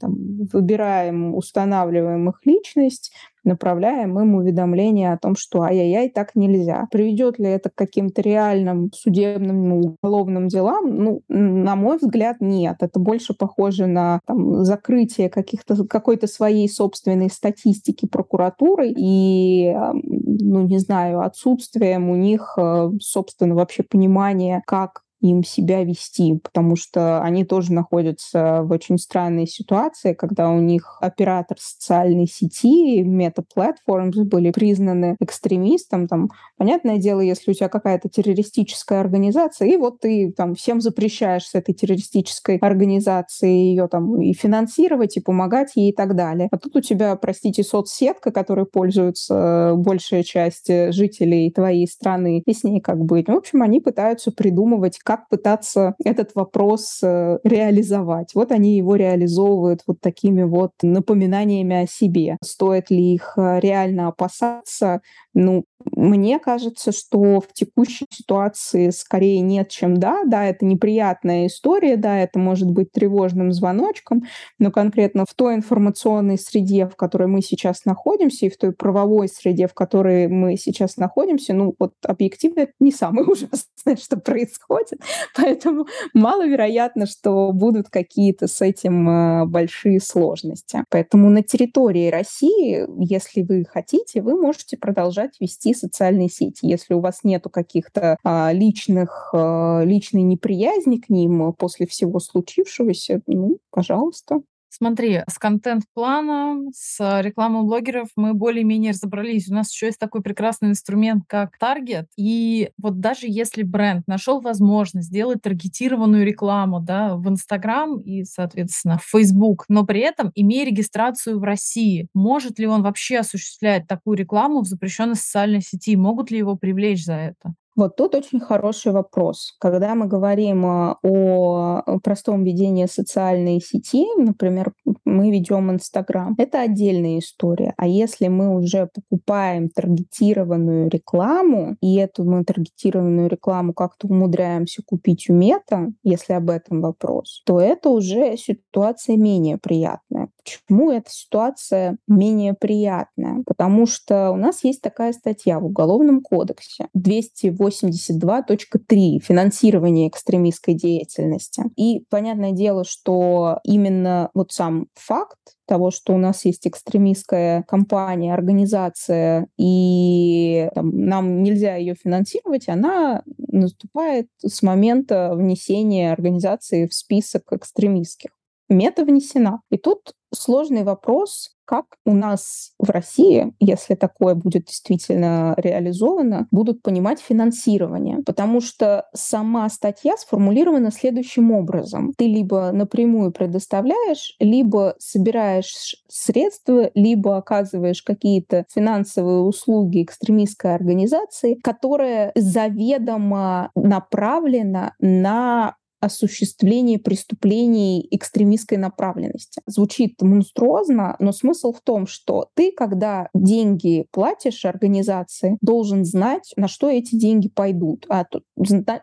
там, выбираем, устанавливаем их личность, направляем им уведомление о том, что ай-яй-яй, так нельзя. Приведет ли это к каким-то реальным судебным, ну, уголовным делам? Ну, на мой взгляд, нет. Это больше похоже на там, закрытие каких-то, какой-то своей собственной статистики прокуратуры и, ну, не знаю, отсутствием у них, э, собственно, вообще понимания, как им себя вести, потому что они тоже находятся в очень странной ситуации, когда у них оператор социальной сети, Meta Platforms были признаны экстремистом. Там, понятное дело, если у тебя какая-то террористическая организация, и вот ты там всем запрещаешь с этой террористической организацией ее там и финансировать, и помогать ей и так далее. А тут у тебя, простите, соцсетка, которой пользуется большая часть жителей твоей страны, и с ней как быть. В общем, они пытаются придумывать, как пытаться этот вопрос э, реализовать. Вот они его реализовывают вот такими вот напоминаниями о себе. Стоит ли их э, реально опасаться? Ну, мне кажется, что в текущей ситуации скорее нет, чем да. Да, это неприятная история, да, это может быть тревожным звоночком, но конкретно в той информационной среде, в которой мы сейчас находимся, и в той правовой среде, в которой мы сейчас находимся, ну, вот объективно это не самое ужасное, что происходит. Поэтому маловероятно, что будут какие-то с этим э, большие сложности. Поэтому на территории России, если вы хотите, вы можете продолжать вести вести социальные сети. Если у вас нету каких-то а, личных, а, личной неприязни к ним после всего случившегося, ну, пожалуйста. Смотри, с контент-планом, с рекламой блогеров мы более-менее разобрались. У нас еще есть такой прекрасный инструмент, как таргет. И вот даже если бренд нашел возможность сделать таргетированную рекламу да, в Инстаграм и, соответственно, в Фейсбук, но при этом имея регистрацию в России, может ли он вообще осуществлять такую рекламу в запрещенной социальной сети? Могут ли его привлечь за это? Вот тут очень хороший вопрос. Когда мы говорим а, о простом ведении социальной сети, например, мы ведем Инстаграм, это отдельная история. А если мы уже покупаем таргетированную рекламу, и эту мы таргетированную рекламу как-то умудряемся купить у мета, если об этом вопрос, то это уже ситуация менее приятная. Почему эта ситуация менее приятная? Потому что у нас есть такая статья в Уголовном кодексе 282.3 «Финансирование экстремистской деятельности». И понятное дело, что именно вот сам факт того, что у нас есть экстремистская компания, организация, и там, нам нельзя ее финансировать, она наступает с момента внесения организации в список экстремистских мета внесена. И тут сложный вопрос, как у нас в России, если такое будет действительно реализовано, будут понимать финансирование. Потому что сама статья сформулирована следующим образом. Ты либо напрямую предоставляешь, либо собираешь средства, либо оказываешь какие-то финансовые услуги экстремистской организации, которая заведомо направлена на осуществление преступлений экстремистской направленности. Звучит монструозно, но смысл в том, что ты, когда деньги платишь организации, должен знать, на что эти деньги пойдут. А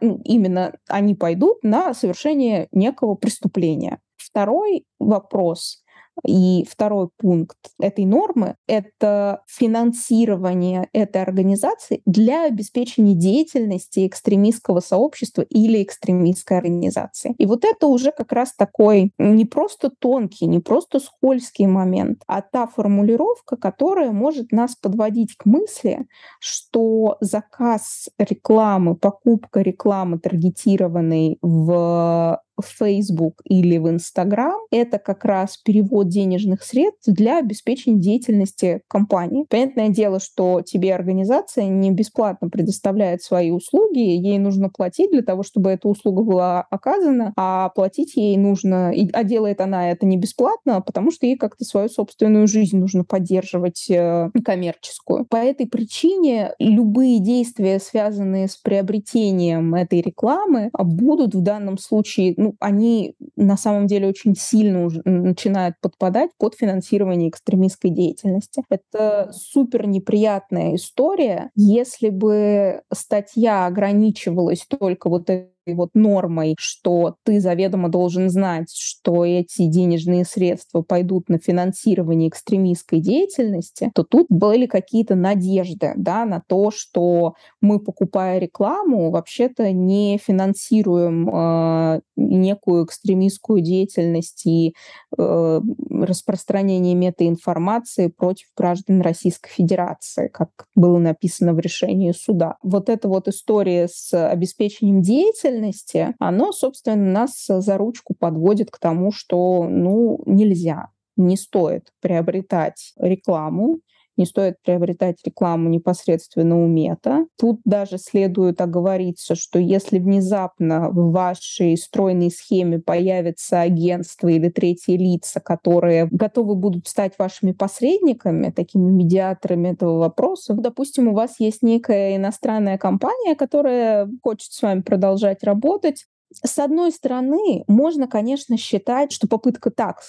ну, именно они пойдут на совершение некого преступления. Второй вопрос и второй пункт этой нормы — это финансирование этой организации для обеспечения деятельности экстремистского сообщества или экстремистской организации. И вот это уже как раз такой не просто тонкий, не просто скользкий момент, а та формулировка, которая может нас подводить к мысли, что заказ рекламы, покупка рекламы, таргетированной в в Facebook или в Instagram, это как раз перевод денежных средств для обеспечения деятельности компании. Понятное дело, что тебе организация не бесплатно предоставляет свои услуги, ей нужно платить для того, чтобы эта услуга была оказана, а платить ей нужно, а делает она это не бесплатно, потому что ей как-то свою собственную жизнь нужно поддерживать э, коммерческую. По этой причине любые действия, связанные с приобретением этой рекламы, будут в данном случае ну, ну, они на самом деле очень сильно уже начинают подпадать под финансирование экстремистской деятельности. Это супер неприятная история. Если бы статья ограничивалась только вот этой вот нормой, что ты заведомо должен знать, что эти денежные средства пойдут на финансирование экстремистской деятельности, то тут были какие-то надежды да, на то, что мы, покупая рекламу, вообще-то не финансируем э, некую экстремистскую деятельность и э, распространение метаинформации против граждан Российской Федерации, как было написано в решении суда. Вот эта вот история с обеспечением деятельности деятельности, оно, собственно, нас за ручку подводит к тому, что, ну, нельзя, не стоит приобретать рекламу, не стоит приобретать рекламу непосредственно у мета. Тут даже следует оговориться, что если внезапно в вашей стройной схеме появится агентство или третьи лица, которые готовы будут стать вашими посредниками, такими медиаторами этого вопроса, допустим, у вас есть некая иностранная компания, которая хочет с вами продолжать работать, с одной стороны, можно, конечно, считать, что попытка так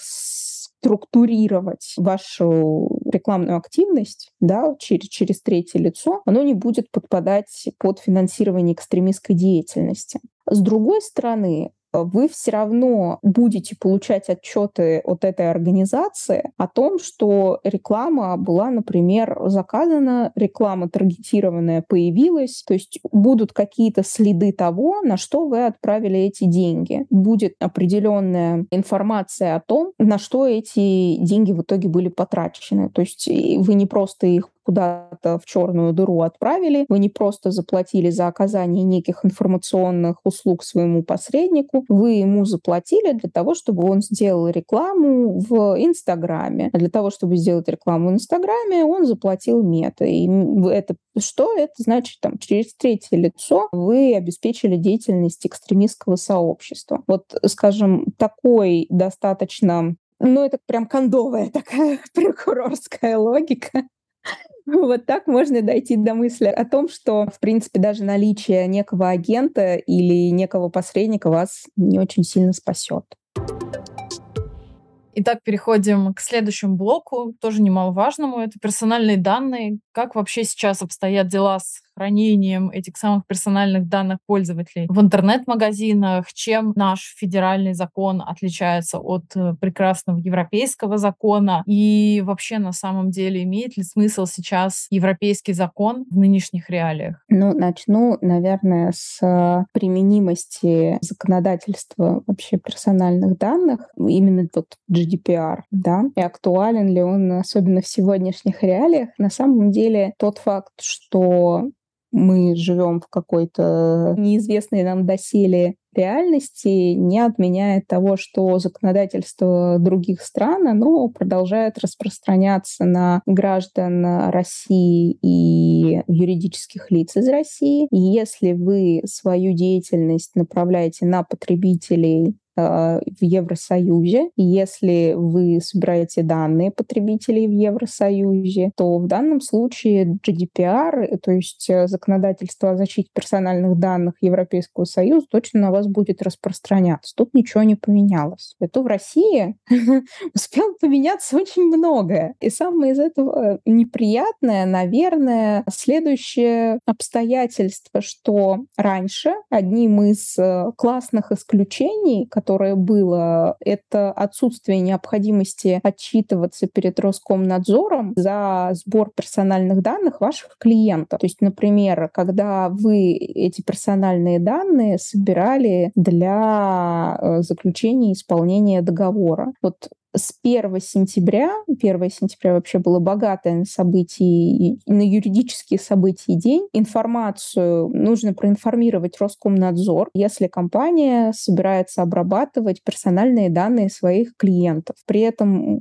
структурировать вашу рекламную активность да, через, через третье лицо, оно не будет подпадать под финансирование экстремистской деятельности. С другой стороны, вы все равно будете получать отчеты от этой организации о том, что реклама была, например, заказана, реклама таргетированная появилась, то есть будут какие-то следы того, на что вы отправили эти деньги. Будет определенная информация о том, на что эти деньги в итоге были потрачены. То есть вы не просто их куда-то в черную дыру отправили, вы не просто заплатили за оказание неких информационных услуг своему посреднику, вы ему заплатили для того, чтобы он сделал рекламу в Инстаграме. А для того, чтобы сделать рекламу в Инстаграме, он заплатил мета. И это что? Это значит, там, через третье лицо вы обеспечили деятельность экстремистского сообщества. Вот, скажем, такой достаточно ну, это прям кондовая такая прокурорская логика. Вот так можно дойти до мысли о том, что, в принципе, даже наличие некого агента или некого посредника вас не очень сильно спасет. Итак, переходим к следующему блоку, тоже немаловажному. Это персональные данные. Как вообще сейчас обстоят дела с хранением этих самых персональных данных пользователей в интернет-магазинах, чем наш федеральный закон отличается от э, прекрасного европейского закона, и вообще на самом деле имеет ли смысл сейчас европейский закон в нынешних реалиях? Ну, начну, наверное, с э, применимости законодательства вообще персональных данных, именно вот GDPR, да, и актуален ли он особенно в сегодняшних реалиях. На самом деле тот факт, что мы живем в какой-то неизвестной нам доселе реальности, не отменяет того, что законодательство других стран, оно продолжает распространяться на граждан России и юридических лиц из России. И если вы свою деятельность направляете на потребителей Э, в Евросоюзе. Если вы собираете данные потребителей в Евросоюзе, то в данном случае GDPR, то есть законодательство о защите персональных данных Европейского Союза, точно на вас будет распространяться. Тут ничего не поменялось. Это в России успел поменяться очень многое. И самое из этого неприятное, наверное, следующее обстоятельство, что раньше одним из э, классных исключений, которое было, это отсутствие необходимости отчитываться перед Роскомнадзором за сбор персональных данных ваших клиентов. То есть, например, когда вы эти персональные данные собирали для э, заключения и исполнения договора. Вот с 1 сентября, 1 сентября вообще было богатое на события, на юридические события день, информацию нужно проинформировать Роскомнадзор, если компания собирается обрабатывать персональные данные своих клиентов. При этом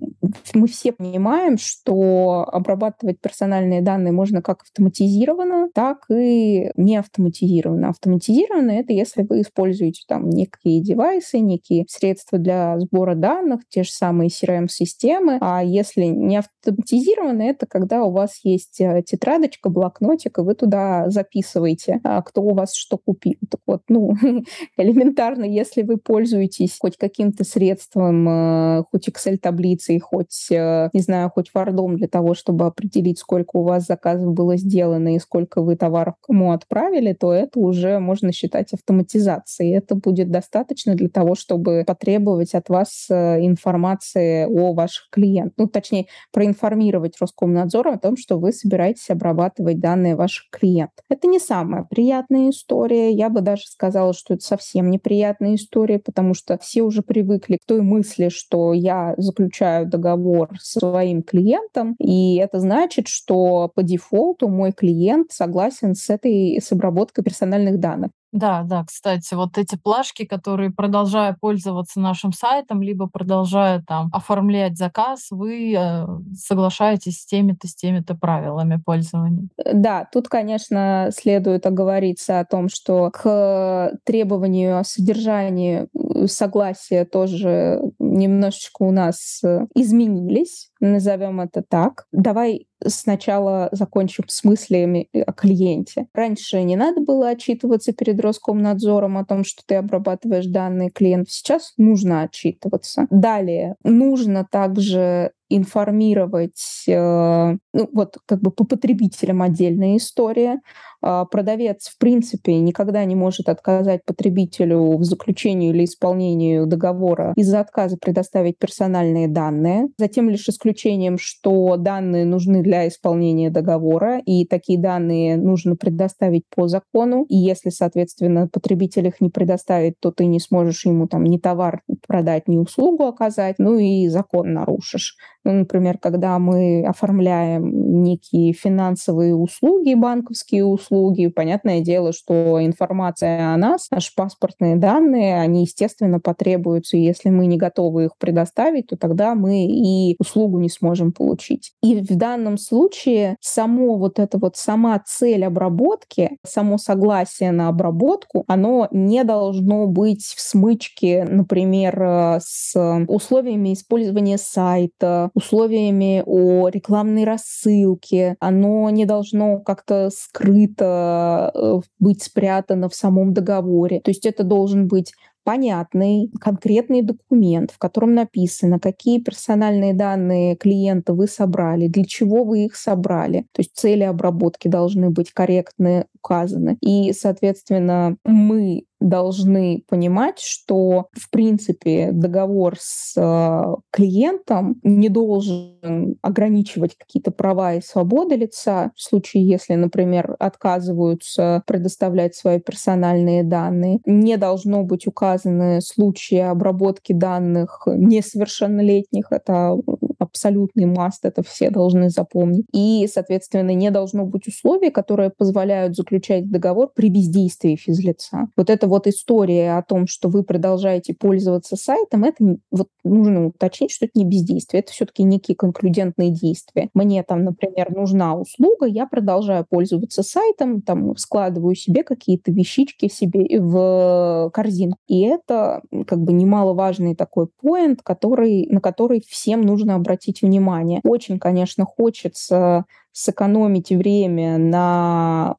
мы все понимаем, что обрабатывать персональные данные можно как автоматизированно, так и не автоматизированно. Автоматизированно — это если вы используете там некие девайсы, некие средства для сбора данных, те же самые самые CRM-системы. А если не автоматизировано, это когда у вас есть э, тетрадочка, блокнотик, и вы туда записываете, а, кто у вас что купил. Так вот, ну, элементарно, если вы пользуетесь хоть каким-то средством, э, хоть Excel-таблицей, хоть, э, не знаю, хоть Word для того, чтобы определить, сколько у вас заказов было сделано и сколько вы товаров кому отправили, то это уже можно считать автоматизацией. Это будет достаточно для того, чтобы потребовать от вас информации информации о ваших клиентах. Ну, точнее, проинформировать Роскомнадзор о том, что вы собираетесь обрабатывать данные ваших клиентов. Это не самая приятная история. Я бы даже сказала, что это совсем неприятная история, потому что все уже привыкли к той мысли, что я заключаю договор с своим клиентом, и это значит, что по дефолту мой клиент согласен с этой с обработкой персональных данных. Да, да, кстати, вот эти плашки, которые, продолжая пользоваться нашим сайтом, либо продолжая там оформлять заказ, вы э, соглашаетесь с теми-то, с теми-то правилами пользования. Э, да, тут, конечно, следует оговориться о том, что к требованию о содержании э, согласия тоже немножечко у нас э, изменились, назовем это так. Давай сначала закончим с мыслями о клиенте. Раньше не надо было отчитываться перед Роскомнадзором о том, что ты обрабатываешь данные клиентов. Сейчас нужно отчитываться. Далее, нужно также информировать, э, ну вот как бы по потребителям отдельная история. А, продавец, в принципе, никогда не может отказать потребителю в заключении или исполнении договора из-за отказа предоставить персональные данные. Затем лишь исключением, что данные нужны для исполнения договора, и такие данные нужно предоставить по закону. И если, соответственно, потребитель их не предоставит, то ты не сможешь ему там ни товар продать, ни услугу оказать, ну и закон нарушишь. Ну, например, когда мы оформляем некие финансовые услуги, банковские услуги, понятное дело, что информация о нас, наши паспортные данные, они, естественно, потребуются. И если мы не готовы их предоставить, то тогда мы и услугу не сможем получить. И в данном случае само вот это вот сама цель обработки, само согласие на обработку, оно не должно быть в смычке, например, э, с условиями использования сайта, условиями о рекламной рассылке. Оно не должно как-то скрыто э, быть спрятано в самом договоре. То есть это должен быть понятный, конкретный документ, в котором написано, какие персональные данные клиента вы собрали, для чего вы их собрали. То есть цели обработки должны быть корректно указаны. И, соответственно, мы должны понимать, что, в принципе, договор с э, клиентом не должен ограничивать какие-то права и свободы лица в случае, если, например, отказываются предоставлять свои персональные данные. Не должно быть указаны случаи обработки данных несовершеннолетних. Это абсолютный маст, это все должны запомнить. И, соответственно, не должно быть условий, которые позволяют заключать договор при бездействии физлица. Вот эта вот история о том, что вы продолжаете пользоваться сайтом, это вот нужно уточнить, что это не бездействие, это все-таки некие конклюдентные действия. Мне там, например, нужна услуга, я продолжаю пользоваться сайтом, там складываю себе какие-то вещички себе в корзинку. И это как бы немаловажный такой поинт, который, на который всем нужно обратить внимание. Очень, конечно, хочется сэкономить время на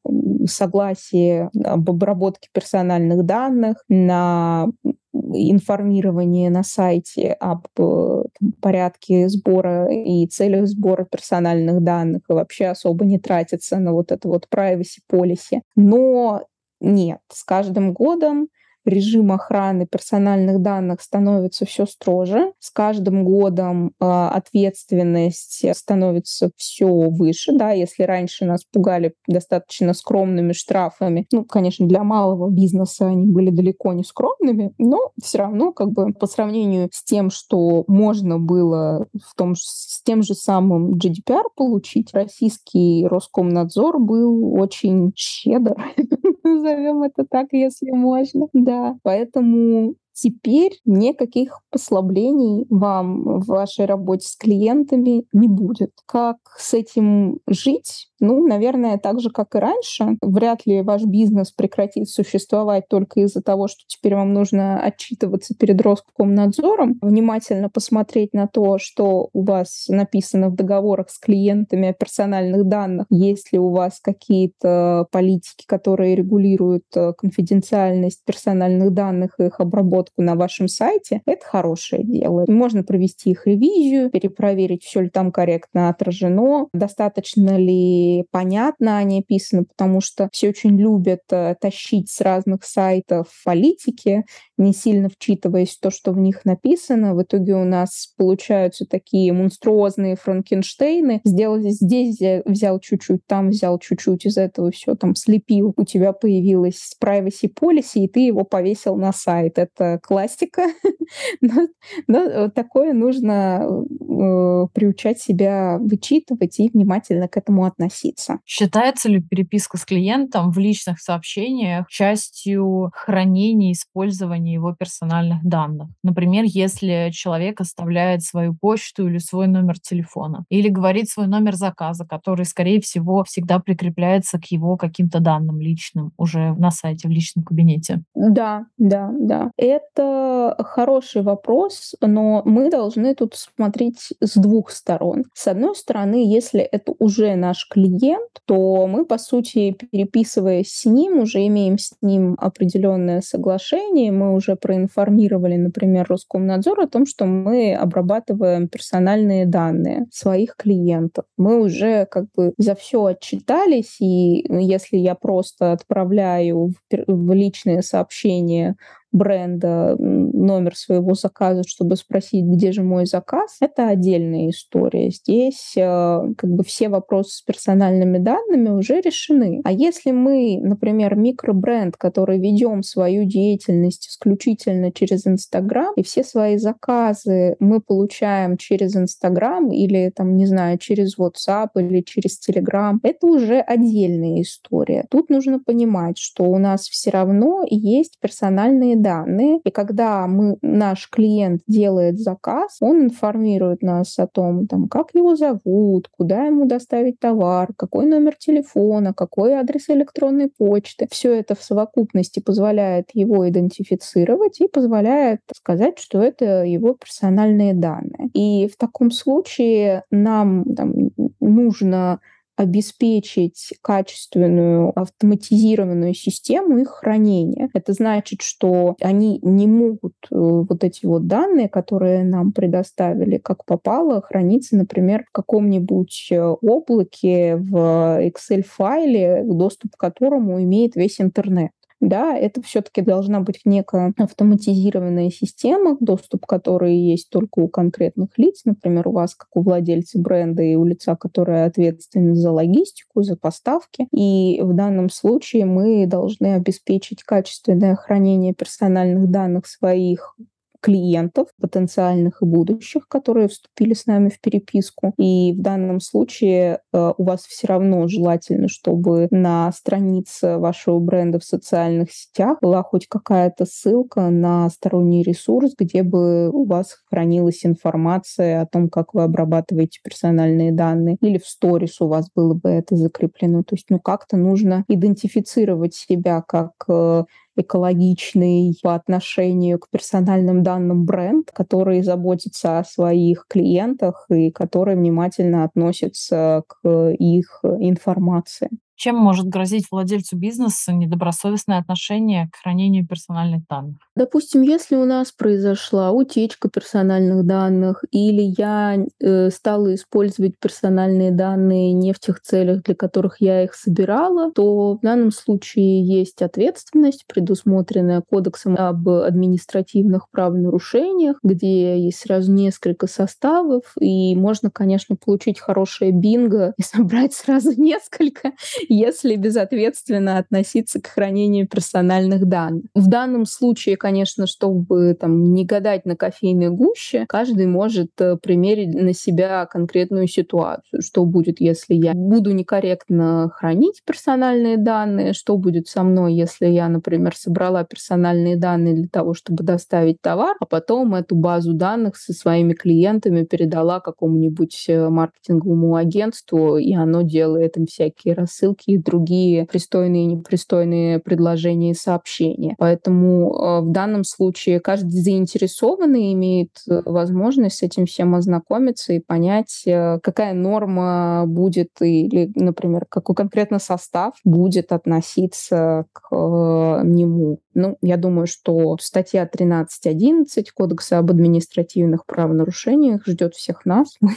согласии об обработке персональных данных, на информирование на сайте об э, там, порядке сбора и целях сбора персональных данных и вообще особо не тратиться на вот это вот privacy policy. Но нет, с каждым годом режим охраны персональных данных становится все строже. С каждым годом э, ответственность становится все выше. Да, если раньше нас пугали достаточно скромными штрафами, ну, конечно, для малого бизнеса они были далеко не скромными, но все равно как бы по сравнению с тем, что можно было в том, с тем же самым GDPR получить, российский Роскомнадзор был очень щедр, назовем это так, если можно. Да, поэтому Теперь никаких послаблений вам в вашей работе с клиентами не будет. Как с этим жить? Ну, наверное, так же, как и раньше. Вряд ли ваш бизнес прекратит существовать только из-за того, что теперь вам нужно отчитываться перед Роскомнадзором, внимательно посмотреть на то, что у вас написано в договорах с клиентами о персональных данных, есть ли у вас какие-то политики, которые регулируют э, конфиденциальность персональных данных и их обработку на вашем сайте, это хорошее дело. Можно провести их ревизию, перепроверить, все ли там корректно отражено, достаточно ли понятно они описаны, потому что все очень любят э, тащить с разных сайтов политики, не сильно вчитываясь в то, что в них написано. В итоге у нас получаются такие монструозные Франкенштейны. Сделал здесь, взял чуть-чуть, там взял чуть-чуть, из этого все там слепил. У тебя появилась privacy policy, и ты его повесил на сайт. Это это классика, но, но такое нужно э, приучать себя вычитывать и внимательно к этому относиться. Считается ли переписка с клиентом в личных сообщениях частью хранения и использования его персональных данных? Например, если человек оставляет свою почту или свой номер телефона, или говорит свой номер заказа, который, скорее всего, всегда прикрепляется к его каким-то данным личным уже на сайте, в личном кабинете. Да, да, да. Это хороший вопрос, но мы должны тут смотреть с двух сторон. С одной стороны, если это уже наш клиент, то мы, по сути, переписываясь с ним, уже имеем с ним определенное соглашение, мы уже проинформировали, например, Роскомнадзор о том, что мы обрабатываем персональные данные своих клиентов. Мы уже как бы за все отчитались, и если я просто отправляю в личные сообщения бренда номер своего заказа, чтобы спросить, где же мой заказ, это отдельная история. Здесь э, как бы все вопросы с персональными данными уже решены. А если мы, например, микробренд, который ведем свою деятельность исключительно через Инстаграм, и все свои заказы мы получаем через Инстаграм или, там, не знаю, через WhatsApp или через Telegram, это уже отдельная история. Тут нужно понимать, что у нас все равно есть персональные данные, и когда мы, наш клиент делает заказ, он информирует нас о том, там, как его зовут, куда ему доставить товар, какой номер телефона, какой адрес электронной почты. Все это в совокупности позволяет его идентифицировать и позволяет сказать, что это его персональные данные. И в таком случае нам там, нужно обеспечить качественную автоматизированную систему их хранения. Это значит, что они не могут э, вот эти вот данные, которые нам предоставили, как попало, храниться, например, в каком-нибудь э, облаке в Excel-файле, доступ к которому имеет весь интернет да, это все-таки должна быть некая автоматизированная система, доступ к которой есть только у конкретных лиц, например, у вас, как у владельца бренда и у лица, которое ответственно за логистику, за поставки. И в данном случае мы должны обеспечить качественное хранение персональных данных своих клиентов, потенциальных и будущих, которые вступили с нами в переписку. И в данном случае э, у вас все равно желательно, чтобы на странице вашего бренда в социальных сетях была хоть какая-то ссылка на сторонний ресурс, где бы у вас хранилась информация о том, как вы обрабатываете персональные данные, или в сторис у вас было бы это закреплено. То есть, ну, как-то нужно идентифицировать себя как э, экологичный по отношению к персональным данным бренд, который заботится о своих клиентах и который внимательно относится к их информации. Чем может грозить владельцу бизнеса недобросовестное отношение к хранению персональных данных? Допустим, если у нас произошла утечка персональных данных или я э, стала использовать персональные данные не в тех целях, для которых я их собирала, то в данном случае есть ответственность, предусмотренная Кодексом об административных правонарушениях, где есть сразу несколько составов, и можно, конечно, получить хорошее бинго и собрать сразу несколько если безответственно относиться к хранению персональных данных. В данном случае, конечно, чтобы там не гадать на кофейной гуще, каждый может э, примерить на себя конкретную ситуацию. Что будет, если я буду некорректно хранить персональные данные, что будет со мной, если я, например, собрала персональные данные для того, чтобы доставить товар, а потом эту базу данных со своими клиентами передала какому-нибудь э, маркетинговому агентству, и оно делает им всякие рассылки и другие пристойные и непристойные предложения и сообщения. Поэтому э, в данном случае каждый заинтересованный имеет э, возможность с этим всем ознакомиться и понять, э, какая норма будет или, например, какой конкретно состав будет относиться к нему. Ну, я думаю, что статья 13.11 Кодекса об административных правонарушениях ждет всех нас. Мы,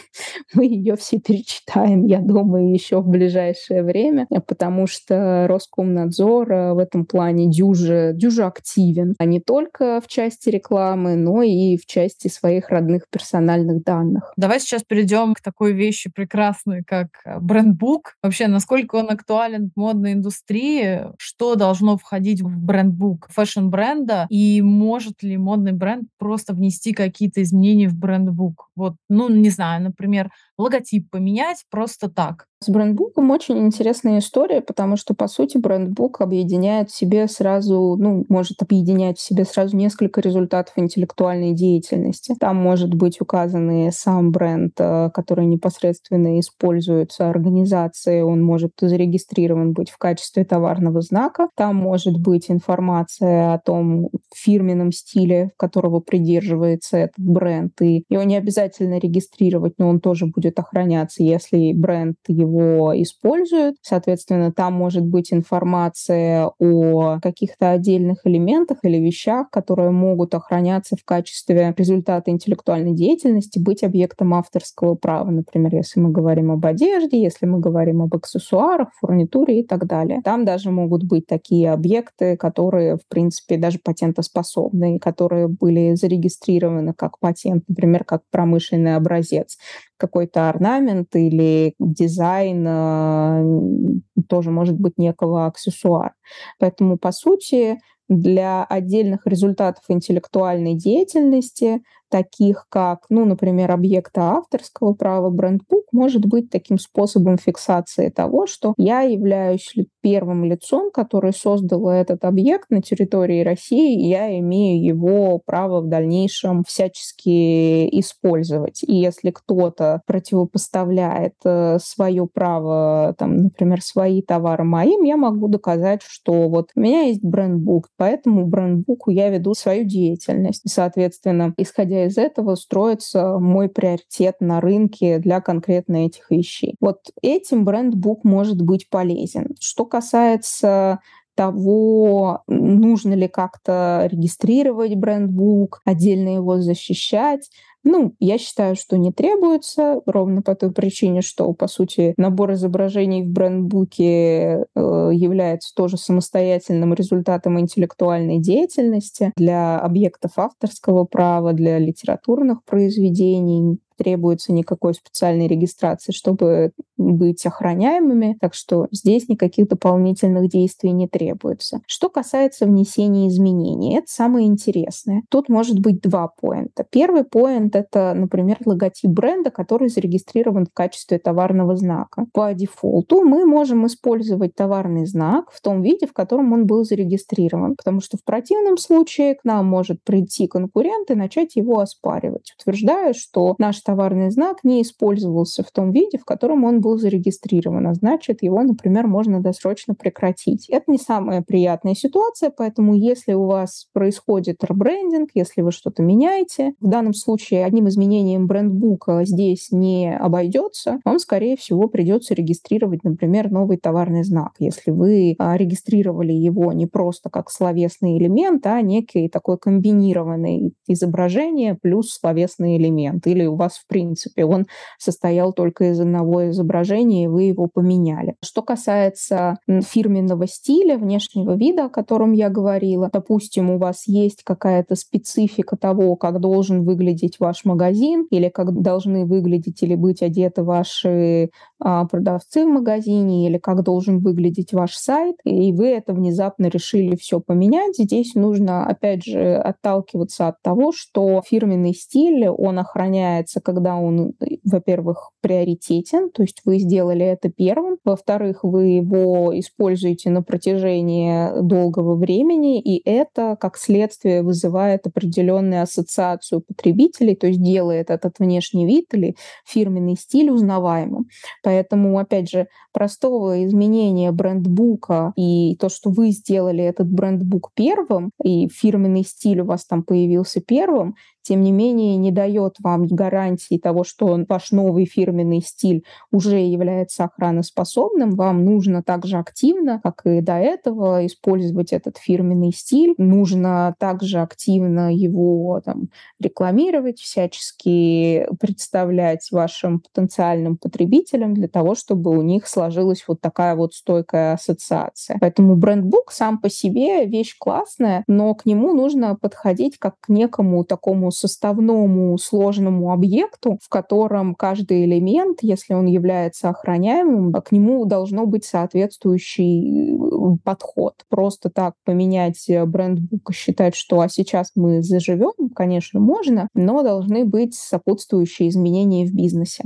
мы ее все перечитаем, я думаю, еще в ближайшее время. Потому что Роскомнадзор в этом плане дюже, дюже активен, а не только в части рекламы, но и в части своих родных персональных данных. Давай сейчас перейдем к такой вещи прекрасной, как брендбук. Вообще, насколько он актуален в модной индустрии, что должно входить в брендбук fashion-бренда, и может ли модный бренд просто внести какие-то изменения в брендбук? Вот, ну, не знаю, например, логотип поменять просто так. С брендбуком очень интересная история, потому что, по сути, брендбук объединяет в себе сразу, ну, может объединять в себе сразу несколько результатов интеллектуальной деятельности. Там может быть указаны сам бренд, э, который непосредственно используется организацией, он может зарегистрирован быть в качестве товарного знака. Там может быть информация о том фирменном стиле, которого придерживается этот бренд, и его не обязательно регистрировать, но он тоже будет охраняться, если бренд его используют. Соответственно, там может быть информация о каких-то отдельных элементах или вещах, которые могут охраняться в качестве результата интеллектуальной деятельности, быть объектом авторского права. Например, если мы говорим об одежде, если мы говорим об аксессуарах, фурнитуре и так далее. Там даже могут быть такие объекты, которые, в принципе, даже патентоспособны, которые были зарегистрированы как патент, например, как промышленный образец какой-то орнамент или дизайн э, тоже может быть некого аксессуара. Поэтому, по сути, для отдельных результатов интеллектуальной деятельности таких как, ну, например, объекта авторского права, брендбук может быть таким способом фиксации того, что я являюсь первым лицом, который создал этот объект на территории России, и я имею его право в дальнейшем всячески использовать. И если кто-то противопоставляет э, свое право, там, например, свои товары моим, я могу доказать, что вот у меня есть брендбук, поэтому брендбуку я веду свою деятельность. Соответственно, исходя из этого строится мой приоритет на рынке для конкретно этих вещей. Вот этим брендбук может быть полезен. Что касается того, нужно ли как-то регистрировать брендбук, отдельно его защищать. Ну, я считаю, что не требуется, ровно по той причине, что, по сути, набор изображений в брендбуке э, является тоже самостоятельным результатом интеллектуальной деятельности. Для объектов авторского права, для литературных произведений требуется никакой специальной регистрации, чтобы быть охраняемыми, так что здесь никаких дополнительных действий не требуется. Что касается внесения изменений, это самое интересное. Тут может быть два поинта. Первый поинт — это, например, логотип бренда, который зарегистрирован в качестве товарного знака. По дефолту мы можем использовать товарный знак в том виде, в котором он был зарегистрирован, потому что в противном случае к нам может прийти конкурент и начать его оспаривать, утверждая, что наш товарный знак не использовался в том виде, в котором он был зарегистрирован, а значит, его, например, можно досрочно прекратить. Это не самая приятная ситуация, поэтому если у вас происходит ребрендинг, если вы что-то меняете, в данном случае одним изменением брендбука здесь не обойдется, вам, скорее всего, придется регистрировать, например, новый товарный знак. Если вы а, регистрировали его не просто как словесный элемент, а некий такой комбинированный изображение плюс словесный элемент. Или у вас, в принципе. Он состоял только из одного изображения, и вы его поменяли. Что касается фирменного стиля, внешнего вида, о котором я говорила, допустим, у вас есть какая-то специфика того, как должен выглядеть ваш магазин, или как должны выглядеть или быть одеты ваши а, продавцы в магазине, или как должен выглядеть ваш сайт, и вы это внезапно решили все поменять. Здесь нужно, опять же, отталкиваться от того, что фирменный стиль, он охраняется когда он, во-первых, приоритетен, то есть вы сделали это первым, во-вторых, вы его используете на протяжении долгого времени, и это, как следствие, вызывает определенную ассоциацию потребителей, то есть делает этот внешний вид или фирменный стиль узнаваемым. Поэтому, опять же, простого изменения брендбука и то, что вы сделали этот брендбук первым, и фирменный стиль у вас там появился первым, тем не менее не дает вам гарантии того, что ваш новый фирменный стиль уже является охраноспособным. Вам нужно также активно, как и до этого, использовать этот фирменный стиль. Нужно также активно его там, рекламировать, всячески представлять вашим потенциальным потребителям для того, чтобы у них сложилась вот такая вот стойкая ассоциация. Поэтому брендбук сам по себе вещь классная, но к нему нужно подходить как к некому такому составному сложному объекту, в котором каждый элемент, если он является охраняемым, к нему должно быть соответствующий э, подход. Просто так поменять брендбук и считать, что а сейчас мы заживем, конечно, можно, но должны быть сопутствующие изменения в бизнесе.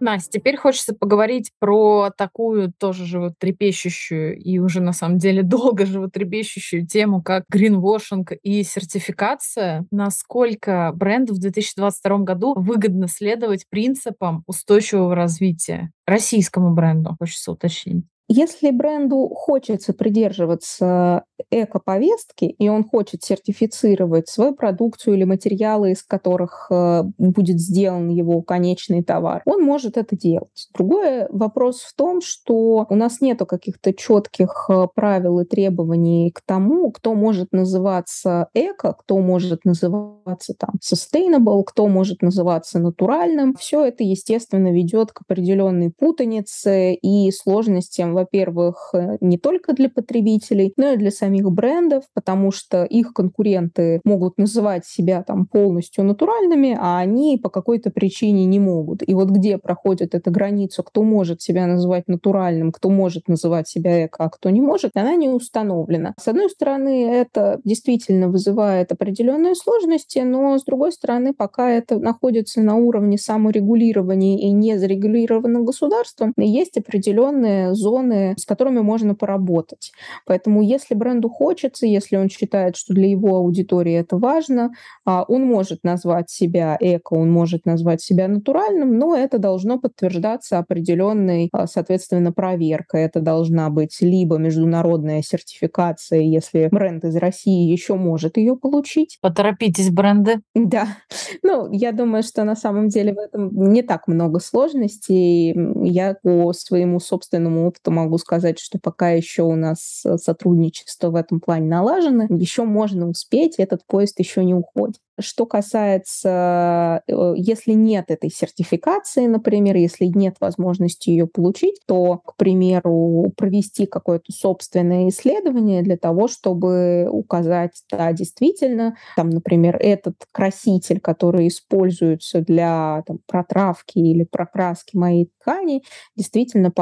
Настя, теперь хочется поговорить про такую тоже животрепещущую и уже на самом деле долго животрепещущую тему, как гринвошинг и сертификация. Насколько бренду в 2022 году выгодно следовать принципам устойчивого развития? Российскому бренду, хочется уточнить. Если бренду хочется придерживаться эко-повестки, и он хочет сертифицировать свою продукцию или материалы, из которых э, будет сделан его конечный товар, он может это делать. Другой вопрос в том, что у нас нету каких-то четких э, правил и требований к тому, кто может называться эко, кто может называться там sustainable, кто может называться натуральным. Все это, естественно, ведет к определенной путанице и сложностям во-первых, э, не только для потребителей, но и для самих брендов, потому что их конкуренты могут называть себя там полностью натуральными, а они по какой-то причине не могут. И вот где проходит эта граница, кто может себя называть натуральным, кто может называть себя эко, а кто не может, она не установлена. С одной стороны, это действительно вызывает определенные сложности, но с другой стороны, пока это находится на уровне саморегулирования и не зарегулировано государством, есть определенные зоны зоны, с которыми можно поработать. Поэтому если бренду хочется, если он считает, что для его аудитории это важно, а, он может назвать себя эко, он может назвать себя натуральным, но это должно подтверждаться определенной, а, соответственно, проверкой. Это должна быть либо международная сертификация, если бренд из России еще может ее получить. Поторопитесь, бренды. Да. Ну, я думаю, что на самом деле в этом не так много сложностей. Я по своему собственному опыту могу сказать, что пока еще у нас э, сотрудничество в этом плане налажено, еще можно успеть, этот поезд еще не уходит. Что касается, э, если нет этой сертификации, например, если нет возможности ее получить, то, к примеру, провести какое-то собственное исследование для того, чтобы указать, да, действительно, там, например, этот краситель, который используется для там, протравки или прокраски моей ткани, действительно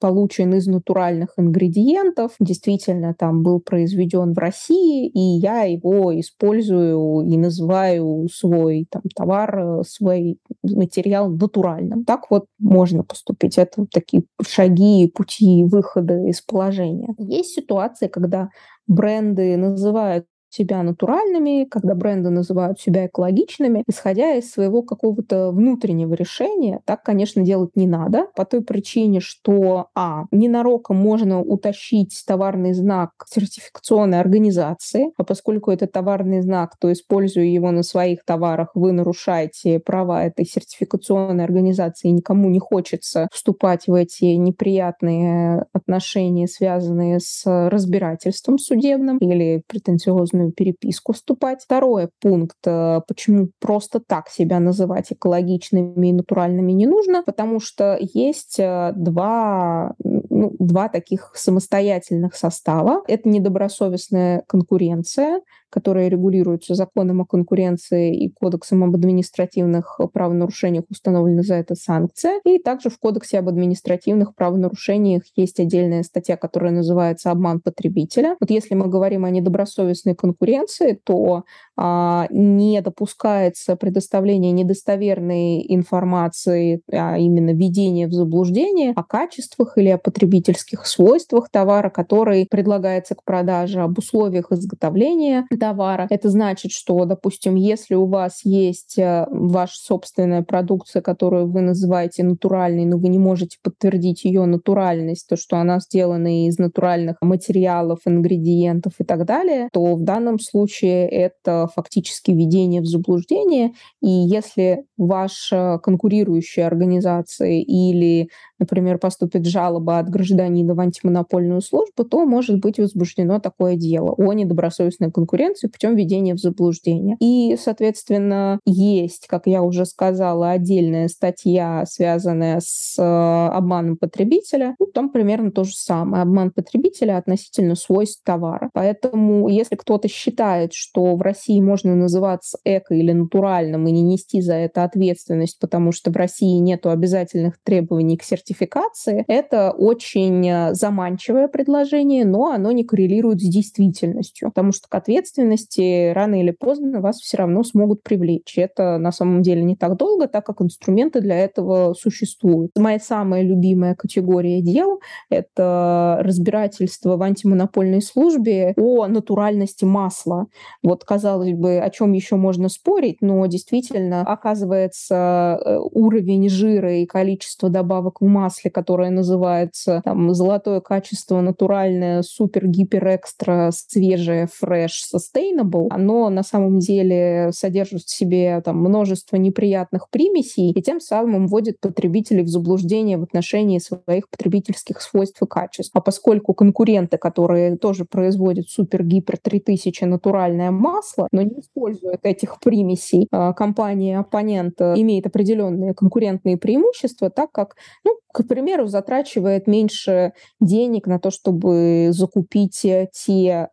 получен из натуральных ингредиентов, действительно там был произведен в России, и я его использую и называю называю свой там, товар, э, свой материал натуральным. Так вот можно поступить. Это такие шаги, пути выхода из положения. Есть ситуации, когда бренды называют себя натуральными, когда бренды называют себя экологичными, исходя из своего какого-то внутреннего решения. Так, конечно, делать не надо, по той причине, что, а, ненароком можно утащить товарный знак сертификационной организации, а поскольку это товарный знак, то, используя его на своих товарах, вы нарушаете права этой сертификационной организации, и никому не хочется вступать в эти неприятные отношения, связанные с разбирательством судебным или претенциозную личную переписку вступать. Второй пункт, э, почему просто так себя называть экологичными и натуральными не нужно, потому что есть э, два ну, два таких самостоятельных состава. Это недобросовестная конкуренция, которая регулируется законом о конкуренции и кодексом об административных правонарушениях установлена за это санкция. И также в кодексе об административных правонарушениях есть отдельная статья, которая называется «Обман потребителя». Вот если мы говорим о недобросовестной конкуренции, то а, не допускается предоставление недостоверной информации, а именно введение в заблуждение о качествах или о потребительских свойствах товара, который предлагается к продаже, об условиях изготовления товара. Это значит, что, допустим, если у вас есть э, ваша собственная продукция, которую вы называете натуральной, но вы не можете подтвердить ее натуральность, то, что она сделана из натуральных материалов, ингредиентов и так далее, то в данном случае это фактически введение в заблуждение. И если ваша конкурирующая организация или, например, поступит жалоба от гражданина в антимонопольную службу, то может быть возбуждено такое дело о недобросовестной конкуренции путем введения в заблуждение. И, соответственно, есть, как я уже сказала, отдельная статья, связанная с э, обманом потребителя. Ну, там примерно то же самое. Обман потребителя относительно свойств товара. Поэтому, если кто-то считает, что в России можно называться эко или натуральным и не нести за это ответственность, потому что в России нет обязательных требований к сертификации, это очень э, заманчивое предложение, но оно не коррелирует с действительностью, потому что к ответственности рано или поздно вас все равно смогут привлечь. Это на самом деле не так долго, так как инструменты для этого существуют. Моя самая любимая категория дел — это разбирательство в антимонопольной службе о натуральности масла. Вот, казалось бы, о чем еще можно спорить, но действительно, оказывается, э, уровень жира и количество добавок в масле, которое называется там, золотое качество, натуральное, супер, гипер, экстра, свежее, фреш, sustainable, оно на самом деле содержит в себе там, множество неприятных примесей и тем самым вводит потребителей в заблуждение в отношении своих потребительских свойств и качеств. А поскольку конкуренты, которые тоже производят супер, гипер 3000 натуральное масло, но не используют этих примесей, а компания оппонент имеет определенные конкурентные преимущества, так как, ну, к примеру, затрачивает меньше денег на то, чтобы закупить те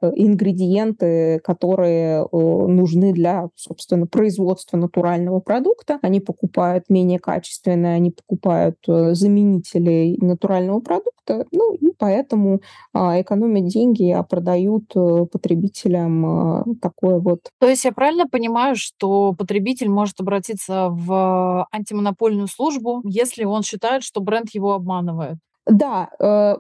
э, ингредиенты, которые э, нужны для, собственно, производства натурального продукта. Они покупают менее качественные, они покупают э, заменители натурального продукта, ну и поэтому а, экономят деньги, а продают потребителям такое вот. То есть я правильно понимаю, что потребитель может обратиться в антимонопольную службу, если он считает, что бренд его обманывает. Да, э,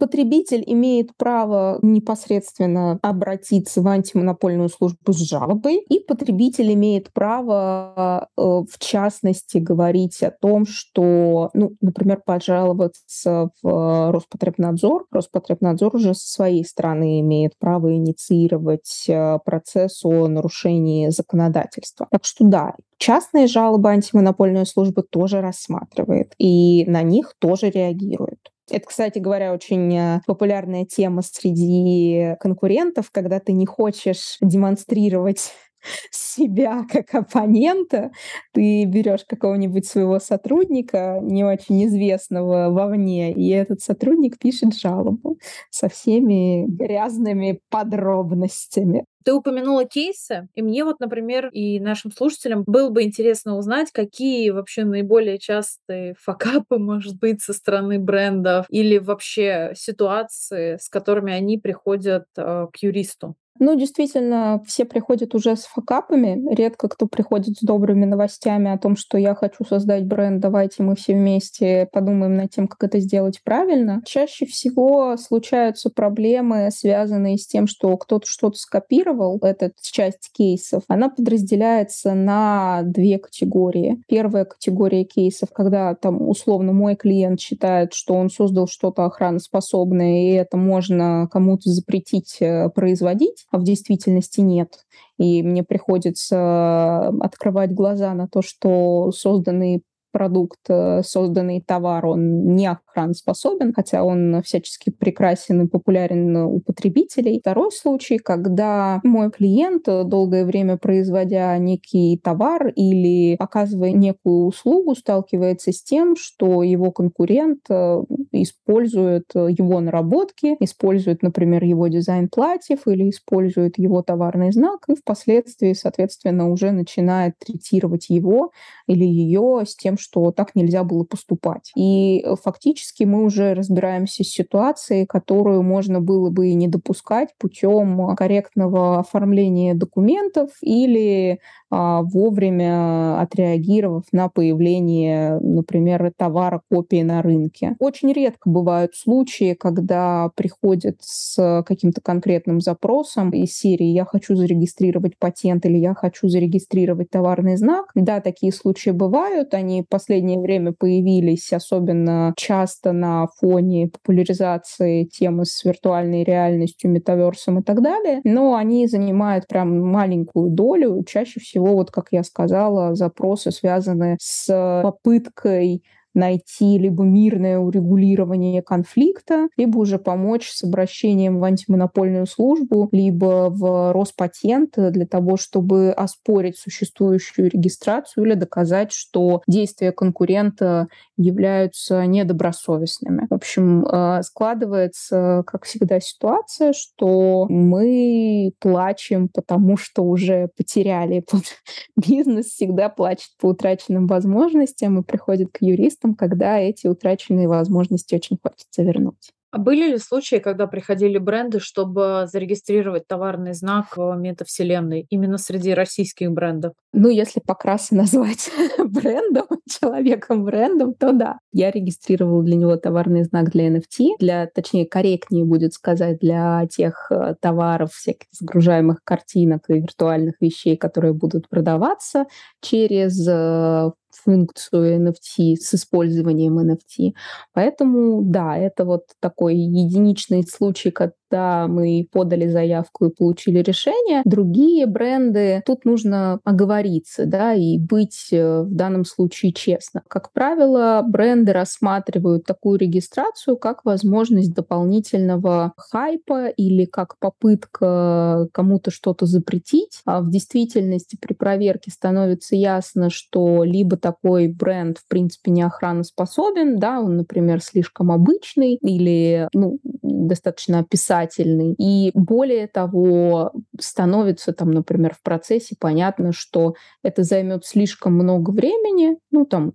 потребитель имеет право непосредственно обратиться в антимонопольную службу с жалобой, и потребитель имеет право, э, в частности, говорить о том, что, ну, например, пожаловаться в Роспотребнадзор. Роспотребнадзор уже со своей стороны имеет право инициировать э, процесс о нарушении законодательства. Так что да, Частные жалобы антимонопольная служба тоже рассматривает, и на них тоже реагирует. Это, кстати говоря, очень э, популярная тема среди конкурентов, когда ты не хочешь демонстрировать себя как оппонента, ты берешь какого-нибудь своего сотрудника, не очень известного вовне, и этот сотрудник пишет жалобу со всеми грязными подробностями. Ты упомянула кейсы, и мне вот, например, и нашим слушателям было бы интересно узнать, какие вообще наиболее частые факапы, может быть, со стороны брендов или вообще ситуации, с которыми они приходят э, к юристу. Ну, действительно, все приходят уже с факапами. Редко кто приходит с добрыми новостями о том, что я хочу создать бренд, давайте мы все вместе подумаем над тем, как это сделать правильно. Чаще всего случаются проблемы, связанные с тем, что кто-то что-то скопировал, эта часть кейсов. Она подразделяется на две категории. Первая категория кейсов, когда там условно мой клиент считает, что он создал что-то охраноспособное, и это можно кому-то запретить э, производить а в действительности нет. И мне приходится открывать глаза на то, что созданные продукт, э, созданный товар, он не охраноспособен, хотя он всячески прекрасен и популярен у потребителей. Второй случай, когда мой клиент, долгое время производя некий товар или оказывая некую услугу, сталкивается с тем, что его конкурент э, использует его наработки, использует, например, его дизайн платьев или использует его товарный знак и впоследствии, соответственно, уже начинает третировать его или ее с тем, что так нельзя было поступать. И э, фактически мы уже разбираемся с ситуацией, которую можно было бы и не допускать путем корректного оформления документов или а, вовремя отреагировав на появление, например, товара копии на рынке. Очень нередко бывают случаи, когда приходят с каким-то конкретным запросом из серии «я хочу зарегистрировать патент» или «я хочу зарегистрировать товарный знак». Да, такие случаи бывают, они в последнее время появились особенно часто на фоне популяризации темы с виртуальной реальностью, метаверсом и так далее, но они занимают прям маленькую долю. Чаще всего, вот как я сказала, запросы связаны с попыткой найти либо мирное урегулирование конфликта, либо уже помочь с обращением в антимонопольную службу, либо в Роспатент для того, чтобы оспорить существующую регистрацию или доказать, что действия конкурента являются недобросовестными. В общем, э, складывается, как всегда, ситуация, что мы плачем, потому что уже потеряли. Бизнес всегда плачет по утраченным возможностям и приходит к юристам юристам, когда эти утраченные возможности очень хочется вернуть. А были ли случаи, когда приходили бренды, чтобы зарегистрировать товарный знак в метавселенной именно среди российских брендов? Ну, если покрасно назвать брендом, человеком брендом, то да. Я регистрировала для него товарный знак для NFT, для, точнее, корректнее будет сказать, для тех э, товаров, всяких загружаемых картинок и виртуальных вещей, которые будут продаваться через э, функцию NFT с использованием NFT. Поэтому, да, это вот такой единичный случай, когда мы подали заявку и получили решение. Другие бренды, тут нужно оговориться, да, и быть э, в данном случае честно. Как правило, бренды рассматривают такую регистрацию как возможность дополнительного хайпа или как попытка кому-то что-то запретить. А в действительности при проверке становится ясно, что либо такой бренд, в принципе, не охраноспособен, да, он, например, слишком обычный или ну, достаточно описательный. И более того, становится там, например, в процессе понятно, что это займет слишком много времени, ну, там,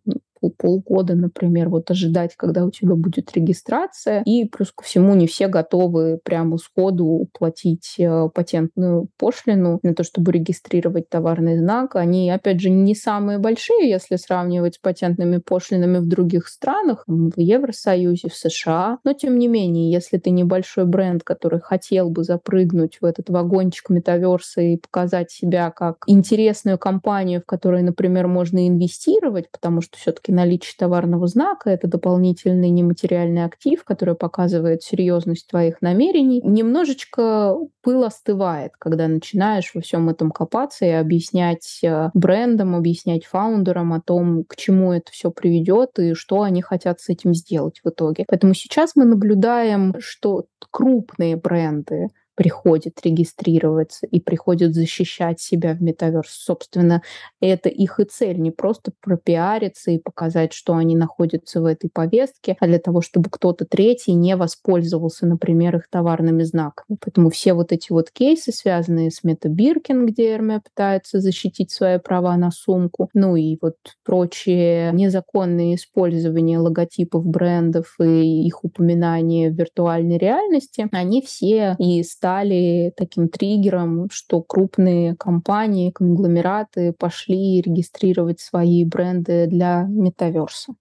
полгода, например, вот ожидать, когда у тебя будет регистрация. И плюс ко всему не все готовы прямо сходу платить э, патентную пошлину на то, чтобы регистрировать товарный знак. Они, опять же, не самые большие, если сравнивать с патентными пошлинами в других странах, в Евросоюзе, в США. Но, тем не менее, если ты небольшой бренд, который хотел бы запрыгнуть в этот вагончик метаверса и показать себя как интересную компанию, в которой, например, можно инвестировать, потому что все-таки наличие товарного знака — это дополнительный нематериальный актив, который показывает серьезность твоих намерений. Немножечко пыл остывает, когда начинаешь во всем этом копаться и объяснять э, брендам, объяснять фаундерам о том, к чему это все приведет и что они хотят с этим сделать в итоге. Поэтому сейчас мы наблюдаем, что крупные бренды приходит регистрироваться и приходит защищать себя в метаверс. Собственно, это их и цель, не просто пропиариться и показать, что они находятся в этой повестке, а для того, чтобы кто-то третий не воспользовался, например, их товарными знаками. Поэтому все вот эти вот кейсы, связанные с MetaBirkin, где Эрме пытается защитить свои права на сумку, ну и вот прочие незаконные использования логотипов брендов и их упоминание в виртуальной реальности, они все и стали таким триггером, что крупные компании, конгломераты пошли регистрировать свои бренды для метаверса.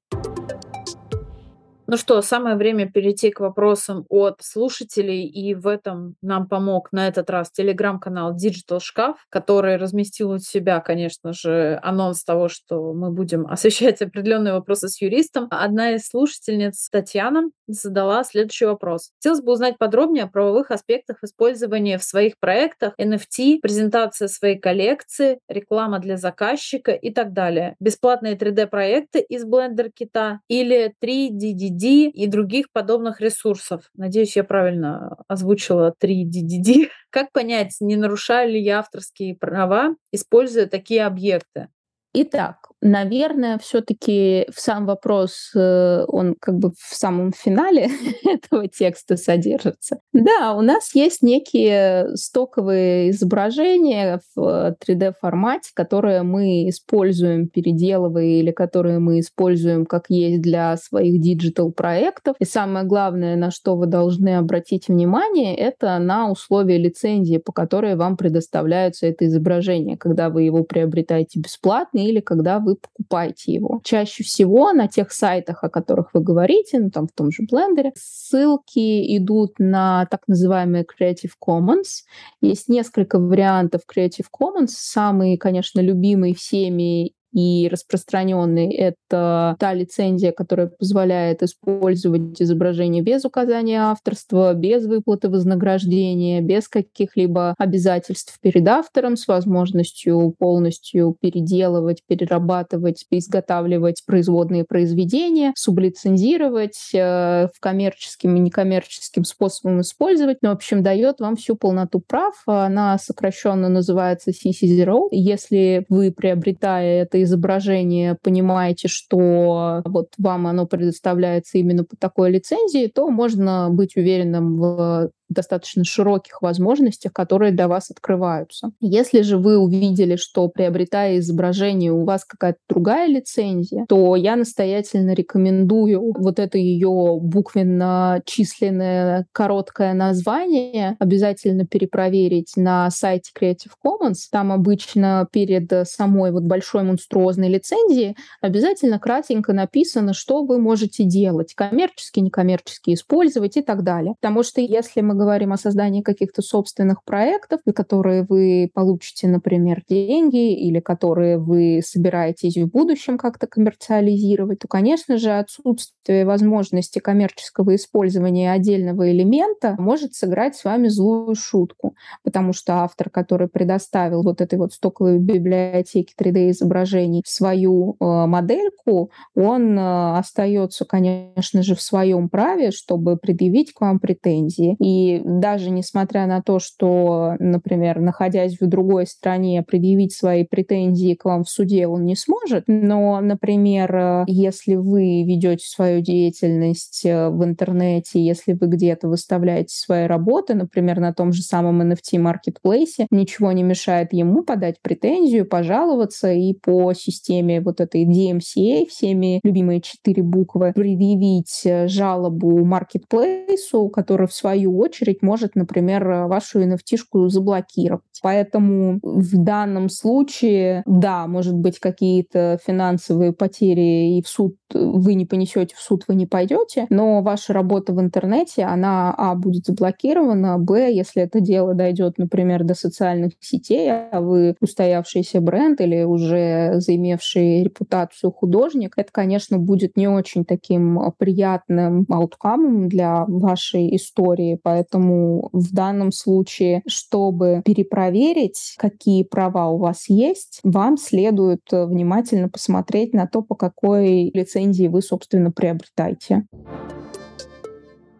Ну что, самое время перейти к вопросам от слушателей, и в этом нам помог на этот раз телеграм-канал Digital Шкаф, который разместил у себя, конечно же, анонс того, что мы будем освещать определенные вопросы с юристом. Одна из слушательниц, Татьяна, задала следующий вопрос. Хотелось бы узнать подробнее о правовых аспектах использования в своих проектах NFT, презентация своей коллекции, реклама для заказчика и так далее. Бесплатные 3D-проекты из Blender кита или 3DDD и других подобных ресурсов. Надеюсь, я правильно озвучила 3DDD. Как понять, не нарушаю ли я авторские права, используя такие объекты? Итак, наверное, все-таки в сам вопрос, э, он как бы в самом финале этого текста содержится. Да, у нас есть некие стоковые изображения в 3D-формате, которые мы используем, переделывая, или которые мы используем как есть для своих диджитал-проектов. И самое главное, на что вы должны обратить внимание, это на условия лицензии, по которой вам предоставляются это изображение, когда вы его приобретаете бесплатно или когда вы вы покупаете его. Чаще всего на тех сайтах, о которых вы говорите, ну там в том же Blender, ссылки идут на так называемые Creative Commons. Есть несколько вариантов Creative Commons. Самый, конечно, любимый всеми и распространенный — это та лицензия, которая позволяет использовать изображение без указания авторства, без выплаты вознаграждения, без каких-либо обязательств перед автором, с возможностью полностью переделывать, перерабатывать, изготавливать производные произведения, сублицензировать, э, в коммерческим и некоммерческим способом использовать. Ну, в общем, дает вам всю полноту прав. Она сокращенно называется CC0. Если вы, приобретая это изображение понимаете, что вот вам оно предоставляется именно по такой лицензии, то можно быть уверенным в достаточно широких возможностях, которые для вас открываются. Если же вы увидели, что приобретая изображение у вас какая-то другая лицензия, то я настоятельно рекомендую вот это ее буквенно-численное короткое название обязательно перепроверить на сайте Creative Commons. Там обычно перед самой вот большой монструозной лицензией обязательно кратенько написано, что вы можете делать, коммерчески, некоммерчески использовать и так далее. Потому что если мы говорим о создании каких-то собственных проектов, за которые вы получите, например, деньги или которые вы собираетесь в будущем как-то коммерциализировать, то, конечно же, отсутствие возможности коммерческого использования отдельного элемента может сыграть с вами злую шутку, потому что автор, который предоставил вот этой вот стоковой библиотеке 3D-изображений свою э, модельку, он э, остается, конечно же, в своем праве, чтобы предъявить к вам претензии. И даже несмотря на то, что, например, находясь в другой стране, предъявить свои претензии к вам в суде он не сможет, но, например, если вы ведете свою деятельность э, в интернете, если вы где-то выставляете свои работы, например, на том же самом NFT маркетплейсе, ничего не мешает ему подать претензию, пожаловаться и по системе вот этой DMCA, всеми любимые четыре буквы, предъявить э, жалобу маркетплейсу, который в свою очередь очередь может, например, вашу NFT-шку заблокировать. Поэтому в данном случае, да, может быть, какие-то финансовые потери и в суд вы не понесете, в суд вы не пойдете, но ваша работа в интернете, она, а, будет заблокирована, б, если это дело дойдет, например, до социальных сетей, а вы устоявшийся бренд или уже заимевший репутацию художник, это, конечно, будет не очень таким приятным ауткамом для вашей истории, поэтому в данном случае, чтобы перепроверить, какие права у вас есть, вам следует внимательно посмотреть на то, по какой лицензии вы, собственно, приобретаете.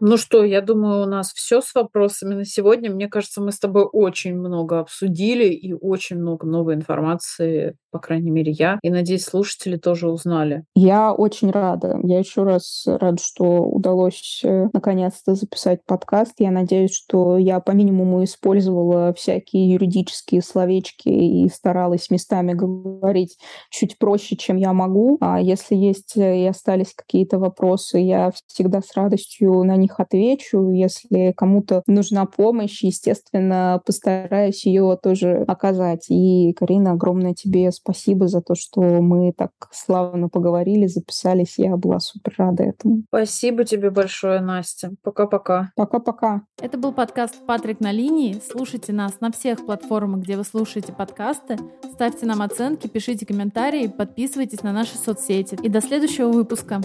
Ну что, я думаю, у нас все с вопросами на сегодня. Мне кажется, мы с тобой очень много обсудили и очень много новой информации по крайней мере, я. И, надеюсь, слушатели тоже узнали. Я очень рада. Я еще раз рада, что удалось э, наконец-то записать подкаст. Я надеюсь, что я по минимуму использовала всякие юридические словечки и старалась местами говорить чуть проще, чем я могу. А если есть и остались какие-то вопросы, я всегда с радостью на них отвечу. Если кому-то нужна помощь, естественно, постараюсь ее тоже оказать. И, Карина, огромное тебе Спасибо за то, что мы так славно поговорили, записались. Я была супер рада этому. Спасибо тебе большое, Настя. Пока-пока. Пока-пока. Это был подкаст «Патрик на линии». Слушайте нас на всех платформах, где вы слушаете подкасты. Ставьте нам оценки, пишите комментарии, подписывайтесь на наши соцсети. И до следующего выпуска.